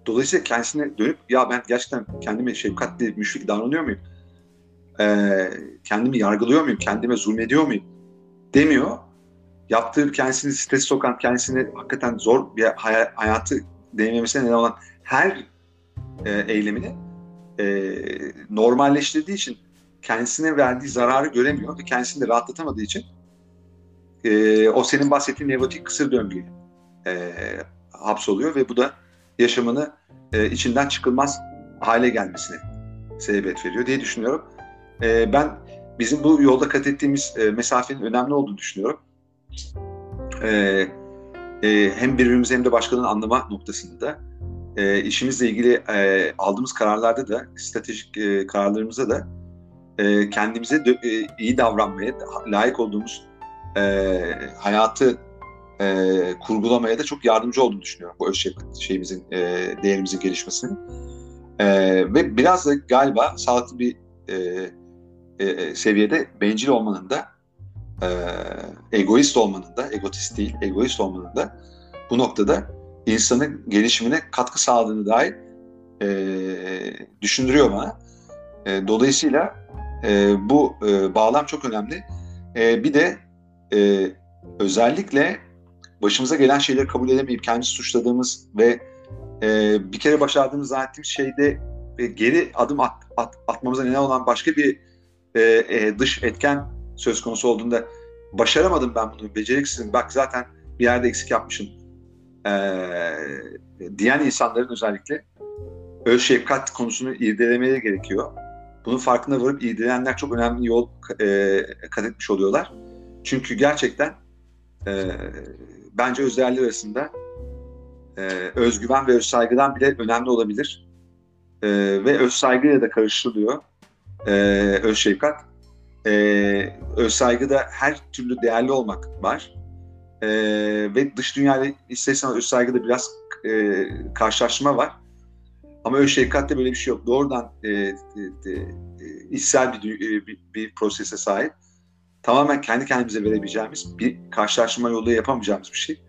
dolayısıyla kendisine dönüp ya ben gerçekten kendime şefkatli, müşfik davranıyor muyum? Ee, kendimi yargılıyor muyum? Kendime zulmediyor muyum? Demiyor. Yaptığı kendisini stres sokan, kendisini hakikaten zor bir hayatı deneyimlemesine neden olan her e, eylemini e, normalleştirdiği için kendisine verdiği zararı göremiyor ve kendisini de rahatlatamadığı için e, o senin bahsettiğin nevrotik kısır döngüye e, hapsoluyor ve bu da yaşamını e, içinden çıkılmaz hale gelmesine sebebiyet veriyor diye düşünüyorum. E, ben bizim bu yolda kat ettiğimiz e, mesafenin önemli olduğunu düşünüyorum. E, e, hem birbirimizi hem de başkalarını anlama noktasında e, işimizle ilgili e, aldığımız kararlarda da stratejik e, kararlarımızda da e, kendimize dö- e, iyi davranmaya layık olduğumuz e, hayatı e, kurgulamaya da çok yardımcı olduğunu düşünüyorum bu öz şeyimizin e, değerimizin gelişmesinin e, ve biraz da galiba sağlıklı bir e, e, seviyede bencil olmanın da e, egoist olmanın da egotist değil egoist olmanın da bu noktada insanın gelişimine katkı sağladığını dair e, düşündürüyor bana. E, dolayısıyla e, bu e, bağlam çok önemli. E, bir de e, özellikle başımıza gelen şeyleri kabul edemeyip kendi suçladığımız ve e, bir kere başardığımız zannettiğimiz şeyde e, geri adım at, at, atmamıza neden olan başka bir e, e, dış etken söz konusu olduğunda başaramadım ben bunu, beceriksizim, bak zaten bir yerde eksik yapmışım e, diyen insanların özellikle öz şefkat konusunu irdelemeye gerekiyor. Bunun farkına varıp irdeleyenler çok önemli yol e, kat etmiş oluyorlar. Çünkü gerçekten e, bence öz değerler arasında e, özgüven ve öz saygıdan bile önemli olabilir. E, ve öz saygıyla da karıştırılıyor e, öz şefkat. E, öz saygıda her türlü değerli olmak var. E, ve dış dünyayla istersen öz saygıda biraz e, karşılaşma var. Ama öz şefkatte böyle bir şey yok. Doğrudan e, e, e, içsel bir, e, bir, bir prosese sahip tamamen kendi kendimize verebileceğimiz bir karşılaşma yoluyla yapamayacağımız bir şey.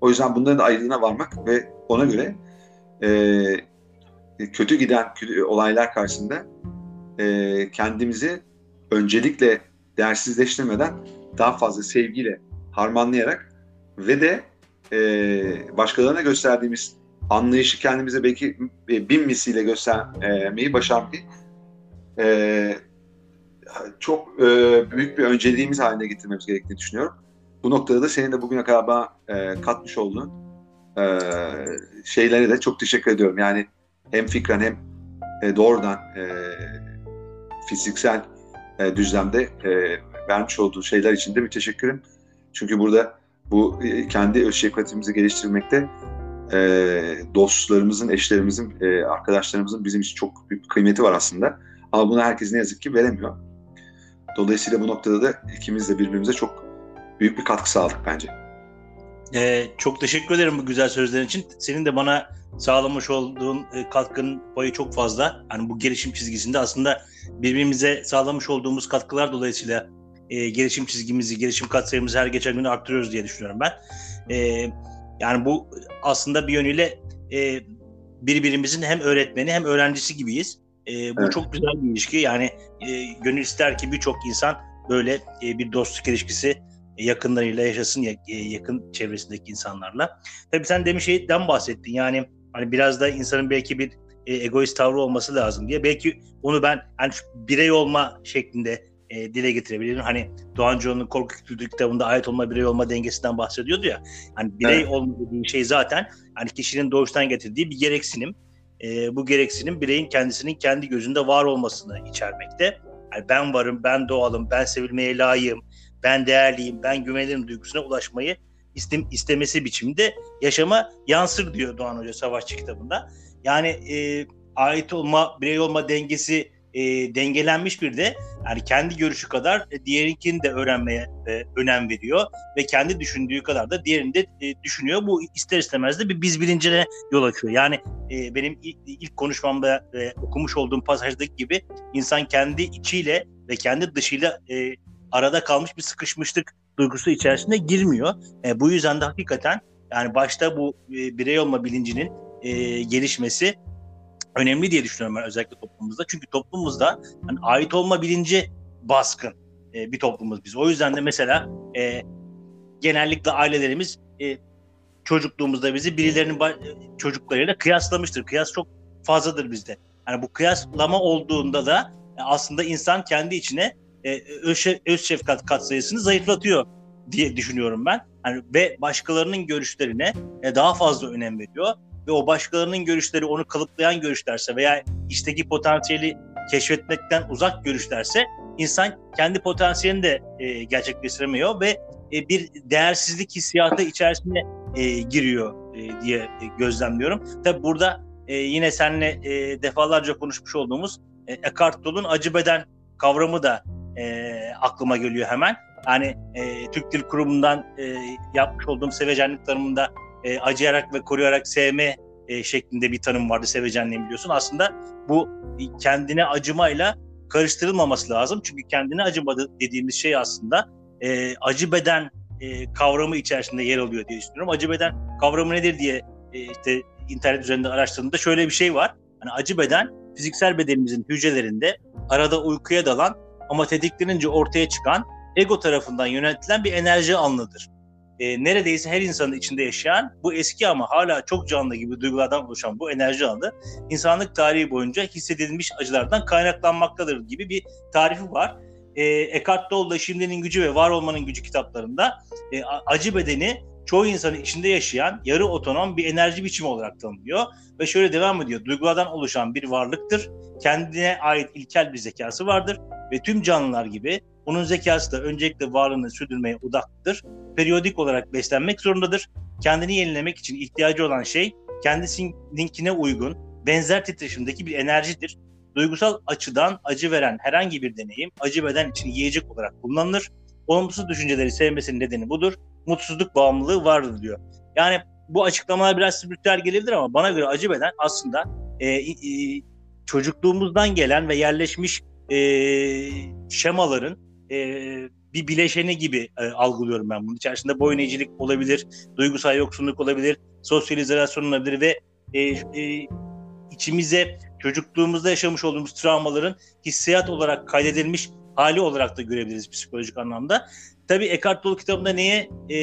O yüzden bunların da ayrılığına varmak ve ona göre e, kötü giden olaylar karşısında e, kendimizi öncelikle değersizleştirmeden daha fazla sevgiyle harmanlayarak ve de e, başkalarına gösterdiğimiz anlayışı kendimize belki bin misliyle göstermeyi başarmayı e, çok e, büyük bir önceliğimiz haline getirmemiz gerektiğini düşünüyorum. Bu noktada da senin de bugüne kadar bana e, katmış olduğun e, şeylere de çok teşekkür ediyorum. Yani hem fikren hem e, doğrudan e, fiziksel e, düzlemde e, vermiş olduğu şeyler için de bir teşekkürüm. Çünkü burada bu e, kendi öz şefkatimizi geliştirmekte e, dostlarımızın, eşlerimizin, e, arkadaşlarımızın bizim için çok büyük kıymeti var aslında. Ama bunu herkes ne yazık ki veremiyor. Dolayısıyla bu noktada da ikimiz de birbirimize çok büyük bir katkı sağladık bence. Ee, çok teşekkür ederim bu güzel sözlerin için. Senin de bana sağlamış olduğun e, katkının payı çok fazla. Hani bu gelişim çizgisinde aslında birbirimize sağlamış olduğumuz katkılar dolayısıyla e, gelişim çizgimizi, gelişim katsayımızı her geçen gün arttırıyoruz diye düşünüyorum ben. E, yani bu aslında bir yönüyle e, birbirimizin hem öğretmeni hem öğrencisi gibiyiz. E, bu evet. çok güzel bir ilişki. Yani e, gönül ister ki birçok insan böyle e, bir dostluk ilişkisi yakınlarıyla yaşasın e, yakın çevresindeki insanlarla. Tabii sen demiş şeyden bahsettin. Yani hani biraz da insanın belki bir e, egoist tavrı olması lazım diye. Belki onu ben hani birey olma şeklinde e, dile getirebilirim. Hani Doğan Çoğun'un Korku Kültürü kitabında ait olma birey olma dengesinden bahsediyordu ya. Hani birey evet. olma dediği şey zaten hani kişinin doğuştan getirdiği bir gereksinim. E, bu gereksinim bireyin kendisinin kendi gözünde var olmasını içermekte. Yani ben varım, ben doğalım, ben sevilmeye layığım, ben değerliyim, ben güvenirim duygusuna ulaşmayı istem, istemesi biçimde yaşama yansır diyor Doğan Hoca Savaşçı kitabında. Yani e, ait olma, birey olma dengesi e, dengelenmiş bir de yani kendi görüşü kadar e, diğerinkini de öğrenmeye e, önem veriyor ve kendi düşündüğü kadar da diğerini de e, düşünüyor. Bu ister istemez de bir biz bilincine yol açıyor. Yani e, benim ilk, ilk konuşmamda e, okumuş olduğum pasajdaki gibi insan kendi içiyle ve kendi dışıyla e, arada kalmış bir sıkışmışlık duygusu içerisinde girmiyor. E, bu yüzden de hakikaten yani başta bu e, birey olma bilincinin e, gelişmesi önemli diye düşünüyorum ben özellikle toplumumuzda. Çünkü toplumumuzda hani ait olma bilinci baskın e, bir toplumuz biz. O yüzden de mesela e, genellikle ailelerimiz e, çocukluğumuzda bizi birilerinin çocuklarıyla kıyaslamıştır. Kıyas çok fazladır bizde. Yani bu kıyaslama olduğunda da e, aslında insan kendi içine e, öz, öz şefkat katsayısını zayıflatıyor diye düşünüyorum ben. Yani ve başkalarının görüşlerine e, daha fazla önem veriyor ve o başkalarının görüşleri onu kalıplayan görüşlerse veya işteki potansiyeli keşfetmekten uzak görüşlerse insan kendi potansiyelini de e, gerçekleştiremiyor ve e, bir değersizlik hissiyatı içerisine e, giriyor e, diye e, gözlemliyorum. Tabi burada e, yine seninle e, defalarca konuşmuş olduğumuz e, Eckhart Tolle'un acı beden kavramı da e, aklıma geliyor hemen. Yani e, Türk Dil Kurumu'ndan e, yapmış olduğum sevecenlik tanımında e, acıyarak ve koruyarak sevme e, şeklinde bir tanım vardı sevecenliğin biliyorsun. Aslında bu kendine acımayla karıştırılmaması lazım. Çünkü kendine acımadı dediğimiz şey aslında e, acı beden e, kavramı içerisinde yer alıyor diye düşünüyorum. Acı beden kavramı nedir diye e, işte internet üzerinde araştırdığımda şöyle bir şey var. Hani acı beden fiziksel bedenimizin hücrelerinde arada uykuya dalan ama tetiklenince ortaya çıkan ego tarafından yönetilen bir enerji alanıdır e, neredeyse her insanın içinde yaşayan bu eski ama hala çok canlı gibi duygulardan oluşan bu enerji alanı insanlık tarihi boyunca hissedilmiş acılardan kaynaklanmaktadır gibi bir tarifi var. E, Eckhart Tolle Şimdinin Gücü ve Var Olmanın Gücü kitaplarında e, acı bedeni çoğu insanın içinde yaşayan yarı otonom bir enerji biçimi olarak tanımlıyor ve şöyle devam ediyor. Duygulardan oluşan bir varlıktır. Kendine ait ilkel bir zekası vardır ve tüm canlılar gibi onun zekası da öncelikle varlığını sürdürmeye odaklıdır. Periyodik olarak beslenmek zorundadır. Kendini yenilemek için ihtiyacı olan şey kendisininkine uygun, benzer titreşimdeki bir enerjidir. Duygusal açıdan acı veren herhangi bir deneyim acı beden için yiyecek olarak kullanılır. Olumsuz düşünceleri sevmesinin nedeni budur. Mutsuzluk bağımlılığı vardır diyor. Yani bu açıklamalar biraz spiritüel gelebilir ama bana göre acı beden aslında e, e, çocukluğumuzdan gelen ve yerleşmiş e, şemaların e, bir bileşeni gibi e, algılıyorum ben bunun. İçerisinde boyun eğicilik olabilir, duygusal yoksunluk olabilir, sosyalizasyon olabilir ve e, e, içimize çocukluğumuzda yaşamış olduğumuz travmaların hissiyat olarak kaydedilmiş hali olarak da görebiliriz psikolojik anlamda. Tabii Eckhart Tolle kitabında neye e,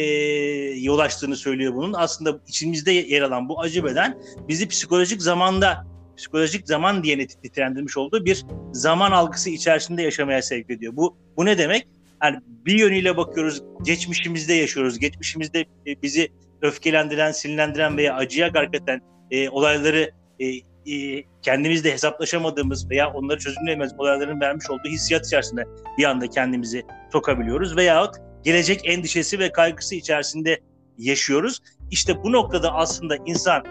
yol açtığını söylüyor bunun. Aslında içimizde yer alan bu acı beden bizi psikolojik zamanda psikolojik zaman diye nitelendirilmiş olduğu bir zaman algısı içerisinde yaşamaya sevk ediyor. Bu bu ne demek? Yani bir yönüyle bakıyoruz, geçmişimizde yaşıyoruz. Geçmişimizde e, bizi öfkelendiren, sinirlendiren veya acıya eden e, olayları e, e, kendimizde hesaplaşamadığımız veya onları çözümleyemez olayların vermiş olduğu hissiyat içerisinde bir anda kendimizi sokabiliyoruz. Veyahut gelecek endişesi ve kaygısı içerisinde yaşıyoruz. İşte bu noktada aslında insan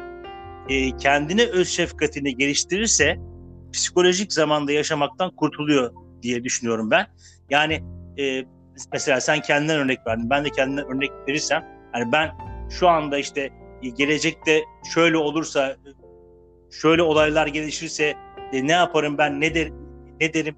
e, kendine öz şefkatini geliştirirse psikolojik zamanda yaşamaktan kurtuluyor diye düşünüyorum ben. Yani e, mesela sen kendinden örnek verdin. Ben de kendimden örnek verirsem hani ben şu anda işte e, gelecekte şöyle olursa şöyle olaylar gelişirse e, ne yaparım ben ne, der, ne derim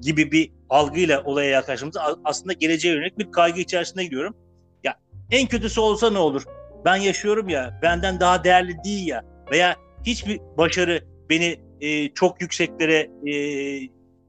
gibi bir algıyla olaya yaklaştığımızda aslında geleceğe yönelik bir kaygı içerisinde gidiyorum. Ya en kötüsü olsa ne olur? Ben yaşıyorum ya, benden daha değerli değil ya veya hiçbir başarı beni e, çok yükseklere e,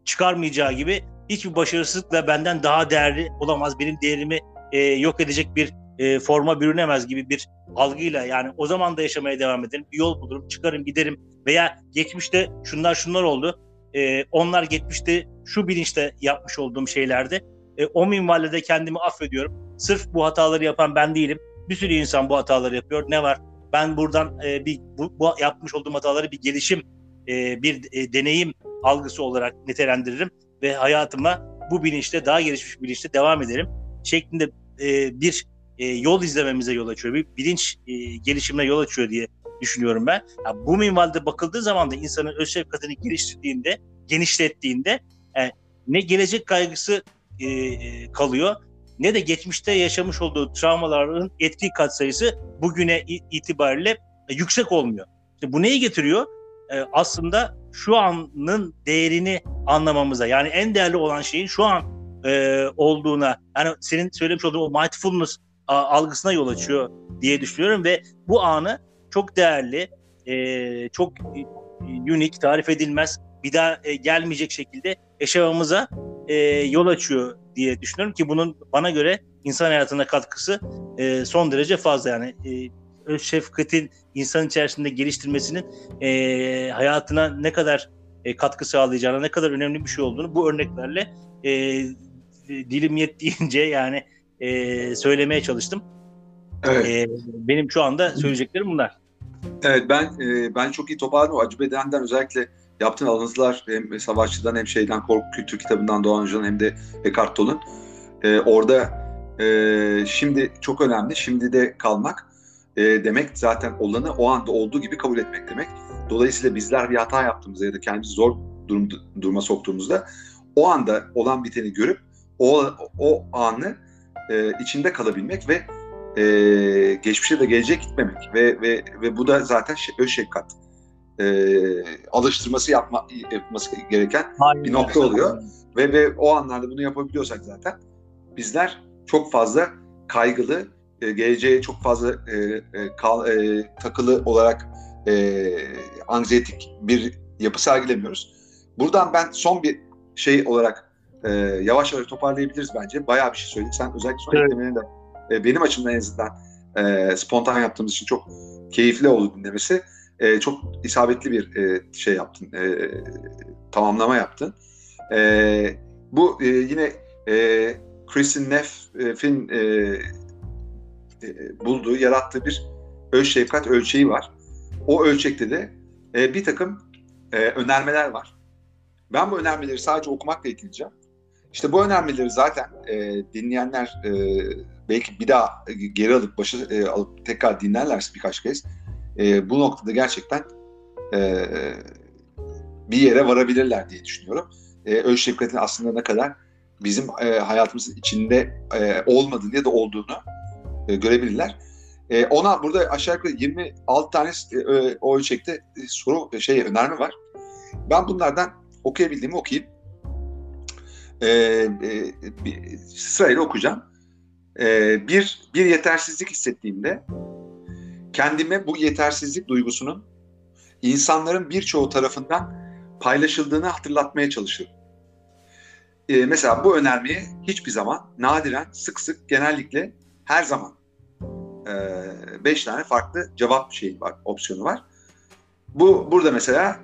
çıkarmayacağı gibi hiçbir başarısızlıkla benden daha değerli olamaz. Benim değerimi e, yok edecek bir e, forma bürünemez gibi bir algıyla yani o zaman da yaşamaya devam ederim. Bir yol bulurum, çıkarım, giderim veya geçmişte şunlar şunlar oldu. E, onlar geçmişte şu bilinçte yapmış olduğum şeylerde e, o minvalde kendimi affediyorum. Sırf bu hataları yapan ben değilim. Bir sürü insan bu hataları yapıyor. Ne var? Ben buradan e, bir bu, bu yapmış olduğum hataları bir gelişim, e, bir e, deneyim algısı olarak nitelendiririm ve hayatıma bu bilinçte daha gelişmiş bilinçte devam ederim şeklinde e, bir e, yol izlememize yol açıyor. Bir bilinç e, gelişimine yol açıyor diye düşünüyorum ben. Ya, bu minvalde bakıldığı zaman da insanın öz şefkatini geliştirdiğinde genişlettiğinde e, ne gelecek kaygısı e, e, kalıyor ne de geçmişte yaşamış olduğu travmaların etki katsayısı bugüne itibariyle e, yüksek olmuyor. İşte bu neyi getiriyor? E, aslında şu anın değerini anlamamıza yani en değerli olan şeyin şu an e, olduğuna yani senin söylemiş olduğun o mindfulness a, algısına yol açıyor diye düşünüyorum ve bu anı çok değerli, e, çok e, unik, tarif edilmez, bir daha e, gelmeyecek şekilde yaşamamıza e, yol açıyor diye düşünüyorum ki bunun bana göre insan hayatına katkısı e, son derece fazla yani e, şefkatin insan içerisinde geliştirmesinin e, hayatına ne kadar e, katkı sağlayacağına ne kadar önemli bir şey olduğunu bu örneklerle e, dilim yettiğince yani e, söylemeye çalıştım. Evet. E, benim şu anda söyleyeceklerim bunlar. Evet ben e, ben çok iyi toparladım. Acı Beden'den özellikle yaptığın alıntılar hem Savaşçı'dan hem şeyden Korku Kültür kitabından Doğan Hoca'nın hem de Eckhart Tolle'un e, orada e, şimdi çok önemli. Şimdi de kalmak e, demek zaten olanı o anda olduğu gibi kabul etmek demek. Dolayısıyla bizler bir hata yaptığımızda ya da kendimizi zor durum, duruma soktuğumuzda o anda olan biteni görüp o, o anı e, içinde kalabilmek ve e, geçmişe de gelecek gitmemek ve ve ve bu da zaten şey, öz şefkat e, alıştırması yapma, yapması gereken Aynen. bir nokta oluyor ve ve o anlarda bunu yapabiliyorsak zaten bizler çok fazla kaygılı e, geleceğe çok fazla e, e, kal, e, takılı olarak e, anksiyetik bir yapı sergilemiyoruz. Buradan ben son bir şey olarak e, yavaş yavaş toparlayabiliriz bence. Bayağı bir şey söyledik. Sen özellikle son evet. de e, benim açımdan en azından e, spontan yaptığımız için çok keyifli oldu dinlemesi. E, çok isabetli bir e, şey yaptın, e, tamamlama yaptın. E, bu e, yine e, Chris'in Neff'in e, e, bulduğu, yarattığı bir öz şefkat ölçeği var. O ölçekte de e, bir takım e, önermeler var. Ben bu önermeleri sadece okumakla yetineceğim. İşte bu önermeleri zaten e, dinleyenler e, belki bir daha geri alıp başı e, alıp tekrar dinlerlerse birkaç kez e, bu noktada gerçekten e, bir yere varabilirler diye düşünüyorum. E, öz şefkatin aslında ne kadar bizim e, hayatımızın içinde e, olmadığını ya da olduğunu e, görebilirler. E, ona burada aşağı yukarı 26 tane e, o ölçekte e, soru e, şey önerme var. Ben bunlardan okuyabildiğimi okuyayım. E, e, bir, sırayla okuyacağım. E, bir, bir yetersizlik hissettiğimde kendime bu yetersizlik duygusunun insanların birçoğu tarafından paylaşıldığını hatırlatmaya çalışıyorum. Ee, mesela bu önermeyi hiçbir zaman, nadiren, sık sık, genellikle her zaman e, beş tane farklı cevap şeyi var, opsiyonu var. Bu burada mesela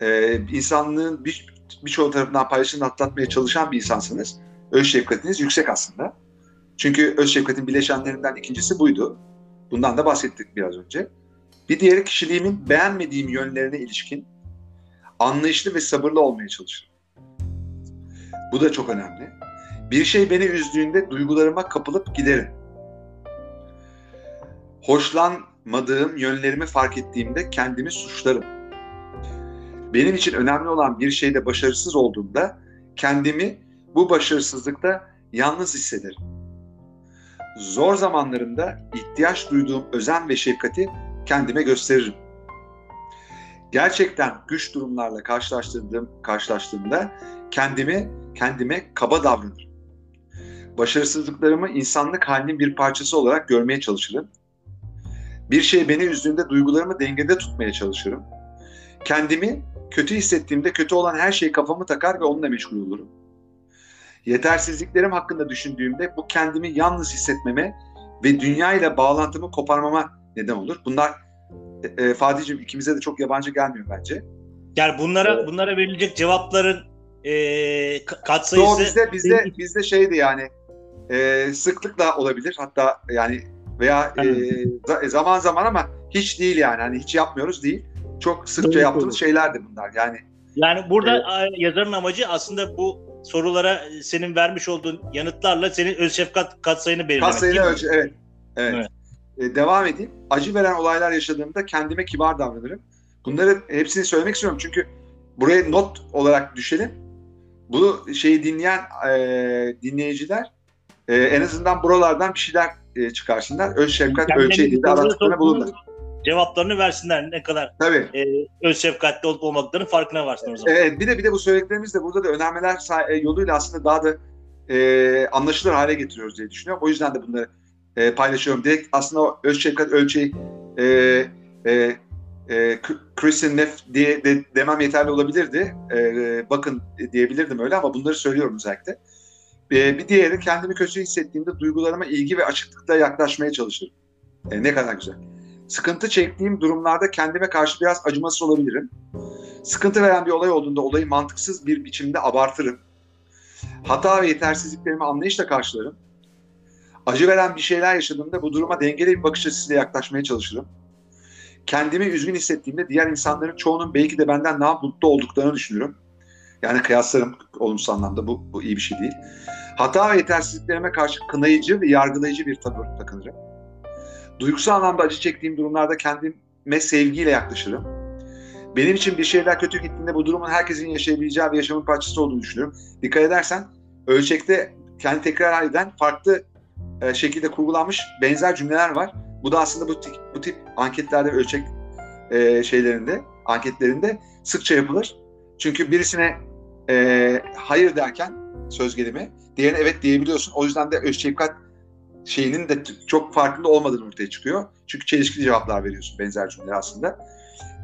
e, insanlığın bir birçoğu tarafından paylaşımını atlatmaya çalışan bir insansınız. Öz şefkatiniz yüksek aslında. Çünkü öz şefkatin bileşenlerinden ikincisi buydu. Bundan da bahsettik biraz önce. Bir diğeri kişiliğimin beğenmediğim yönlerine ilişkin anlayışlı ve sabırlı olmaya çalışırım. Bu da çok önemli. Bir şey beni üzdüğünde duygularıma kapılıp giderim. Hoşlanmadığım yönlerimi fark ettiğimde kendimi suçlarım. Benim için önemli olan bir şeyde başarısız olduğumda kendimi bu başarısızlıkta yalnız hissederim. Zor zamanlarımda ihtiyaç duyduğum özen ve şefkati kendime gösteririm. Gerçekten güç durumlarla karşılaştırdığım karşılaştığımda kendimi kendime kaba davranırım. Başarısızlıklarımı insanlık halinin bir parçası olarak görmeye çalışırım. Bir şey beni üzdüğünde duygularımı dengede tutmaya çalışırım. Kendimi kötü hissettiğimde kötü olan her şeyi kafamı takar ve onunla meşgul olurum. Yetersizliklerim hakkında düşündüğümde bu kendimi yalnız hissetmeme ve dünya ile bağlantımı koparmama neden olur. Bunlar e, e ikimize de çok yabancı gelmiyor bence. Yani bunlara evet. bunlara verilecek cevapların e, katsayısı Doğru, bizde bizde bizde şeydi yani e, sıklıkla olabilir hatta yani veya e, zaman zaman ama hiç değil yani hani hiç yapmıyoruz değil. Çok sıkça evet, yaptığımız şeylerdi bunlar yani. Yani burada e, yazarın amacı aslında bu sorulara senin vermiş olduğun yanıtlarla senin öz şefkat katsayını belirlemek. Katsayını ölçü evet. Evet. evet. E, devam edeyim. Acı veren olaylar yaşadığımda kendime kibar davranırım. Bunları hepsini söylemek istiyorum çünkü buraya not olarak düşelim. Bu şeyi dinleyen e, dinleyiciler e, en azından buralardan bir şeyler e, çıkarsınlar. Öz şefkat ölçeği de araştırma bulunur. Cevaplarını versinler ne kadar Tabii. E, öz şefkatli olup olmadıklarının farkına varsınlar o zaman. Evet bir de bir de bu söylediklerimiz de burada da önermeler e, yoluyla aslında daha da e, anlaşılır hale getiriyoruz diye düşünüyorum. O yüzden de bunları e, paylaşıyorum. Direkt aslında o öz şefkat ölçeği e, e, e, Christian Neff diye de, demem yeterli olabilirdi. E, bakın diyebilirdim öyle ama bunları söylüyorum özellikle. E, bir diğeri kendimi kötü hissettiğimde duygularıma ilgi ve açıklıkla yaklaşmaya çalışırım. E, ne kadar güzel. Sıkıntı çektiğim durumlarda kendime karşı biraz acımasız olabilirim. Sıkıntı veren bir olay olduğunda olayı mantıksız bir biçimde abartırım. Hata ve yetersizliklerimi anlayışla karşılarım. Acı veren bir şeyler yaşadığımda bu duruma dengeli bir bakış açısıyla yaklaşmaya çalışırım. Kendimi üzgün hissettiğimde diğer insanların çoğunun belki de benden daha mutlu olduklarını düşünürüm. Yani kıyaslarım olumsuz anlamda bu, bu iyi bir şey değil. Hata ve yetersizliklerime karşı kınayıcı ve yargılayıcı bir tavır takınırım. Duygusal anlamda acı çektiğim durumlarda kendime sevgiyle yaklaşırım. Benim için bir şeyler kötü gittiğinde bu durumun herkesin yaşayabileceği bir yaşamın parçası olduğunu düşünüyorum. Dikkat edersen ölçekte kendi tekrar eden farklı e, şekilde kurgulanmış benzer cümleler var. Bu da aslında bu tip, bu tip anketlerde ölçek e, şeylerinde, anketlerinde sıkça yapılır. Çünkü birisine e, hayır derken söz gelimi, diğerine evet diyebiliyorsun. O yüzden de ölçekat şeyinin de çok farkında olmadığını ortaya çıkıyor. Çünkü çelişkili cevaplar veriyorsun benzer cümleler aslında.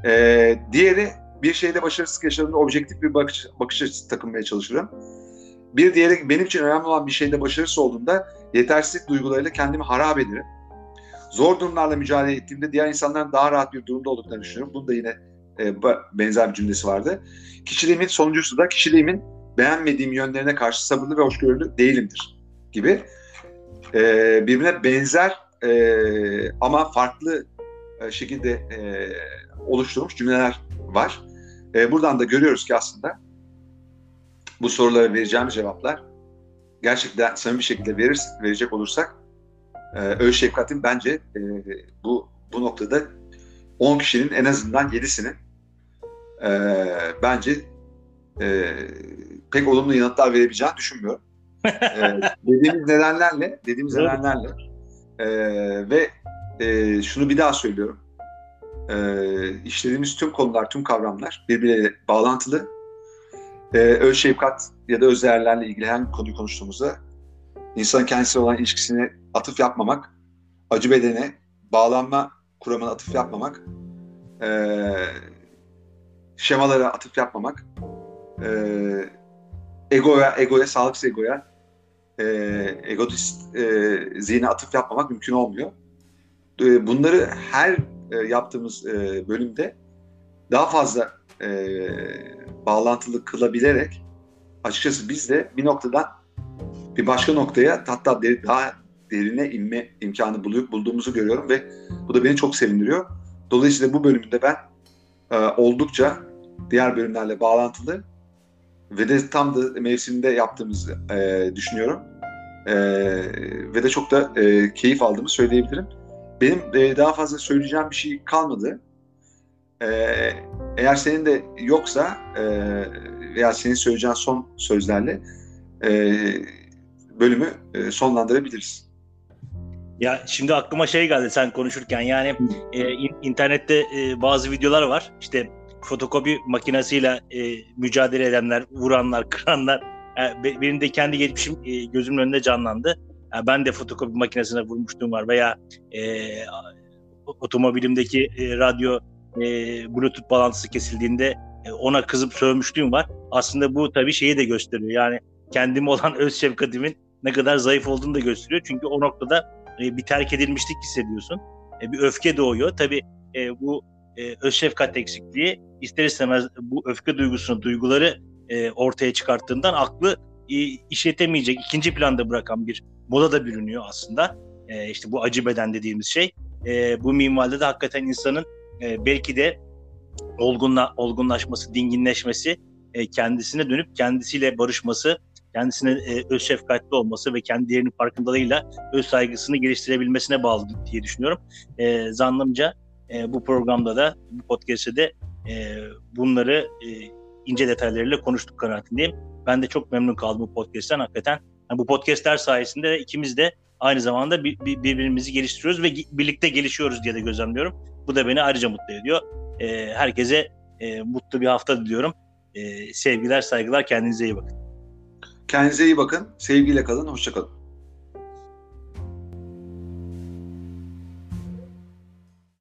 E, diğeri bir şeyde başarısız yaşadığında objektif bir bakış, bakış açısı takınmaya çalışırım. Bir diğeri benim için önemli olan bir şeyde başarısız olduğunda yetersizlik duygularıyla kendimi harap ederim. Zor durumlarla mücadele ettiğimde diğer insanların daha rahat bir durumda olduklarını düşünüyorum. Bunun da yine e, benzer bir cümlesi vardı. Kişiliğimin sonuncusu da kişiliğimin beğenmediğim yönlerine karşı sabırlı ve hoşgörülü değilimdir gibi e, birbirine benzer e, ama farklı e, şekilde e, oluşturulmuş cümleler var. E, buradan da görüyoruz ki aslında bu sorulara vereceğimiz cevaplar gerçekten samimi bir şekilde verir, verecek olursak e, Öz Şefkat'in bence e, bu bu noktada 10 kişinin en azından 7'sinin e, bence e, pek olumlu yanıtlar verebileceğini düşünmüyorum. E, dediğimiz nedenlerle dediğimiz evet. nedenlerle e, ve e, şunu bir daha söylüyorum. E, işlediğimiz tüm konular, tüm kavramlar birbirleriyle bağlantılı. E, öz şefkat ya da öz değerlerle ilgili hangi konuyu konuştuğumuzda insan kendisiyle olan ilişkisine atıf yapmamak, acı bedene, bağlanma kuramına atıf yapmamak, e, şemalara atıf yapmamak, e, egoya, egoya, sağlıksız egoya, e, egoist e, zihne atıf yapmamak mümkün olmuyor. E, bunları her e, yaptığımız e, bölümde daha fazla e, bağlantılı kılabilerek açıkçası biz de bir noktadan bir başka noktaya hatta daha derine inme imkanı bulup bulduğumuzu görüyorum ve bu da beni çok sevindiriyor. Dolayısıyla bu bölümünde ben e, oldukça diğer bölümlerle bağlantılı ve de tam da mevsiminde yaptığımızı e, düşünüyorum. E, ve de çok da e, keyif aldığımı söyleyebilirim. Benim e, daha fazla söyleyeceğim bir şey kalmadı. E, eğer senin de yoksa e, veya senin söyleyeceğin son sözlerle e, bölümü e, sonlandırabiliriz. Ya şimdi aklıma şey geldi sen konuşurken yani e, internette e, bazı videolar var işte fotokopi makinesiyle e, mücadele edenler, vuranlar, [laughs] kıranlar. E, benim de kendi geçmişim e, gözümün önünde canlandı. E, ben de fotokopi makinesine vurmuştum var veya e, otomobilimdeki radyo e, bluetooth bağlantısı kesildiğinde ona kızıp sövmüşlüğüm var. Aslında bu tabii şeyi de gösteriyor. Yani kendim olan öz şefkatimin ne kadar zayıf olduğunu da gösteriyor. Çünkü o noktada bir terk edilmişlik hissediyorsun. Bir öfke doğuyor. Tabii bu e, öz şefkat eksikliği ister istemez bu öfke duygusunu, duyguları e, ortaya çıkarttığından aklı e, işletemeyecek, ikinci planda bırakan bir moda da bürünüyor aslında. E, işte bu acı beden dediğimiz şey. E, bu minvalde de hakikaten insanın e, belki de olgunla, olgunlaşması, dinginleşmesi, e, kendisine dönüp kendisiyle barışması, kendisine e, öz şefkatli olması ve kendi değerinin farkındalığıyla öz saygısını geliştirebilmesine bağlı diye düşünüyorum. E, zannımca e, bu programda da, bu podcast'te de e, bunları e, ince detaylarıyla konuştuk kanaatindeyim. Ben de çok memnun kaldım bu podcast'ten hakikaten. Yani bu podcast'ler sayesinde ikimiz de aynı zamanda bir, bir, birbirimizi geliştiriyoruz ve birlikte gelişiyoruz diye de gözlemliyorum. Bu da beni ayrıca mutlu ediyor. E, herkese e, mutlu bir hafta diliyorum. E, sevgiler, saygılar, kendinize iyi bakın. Kendinize iyi bakın. Sevgiyle kalın. Hoşçakalın.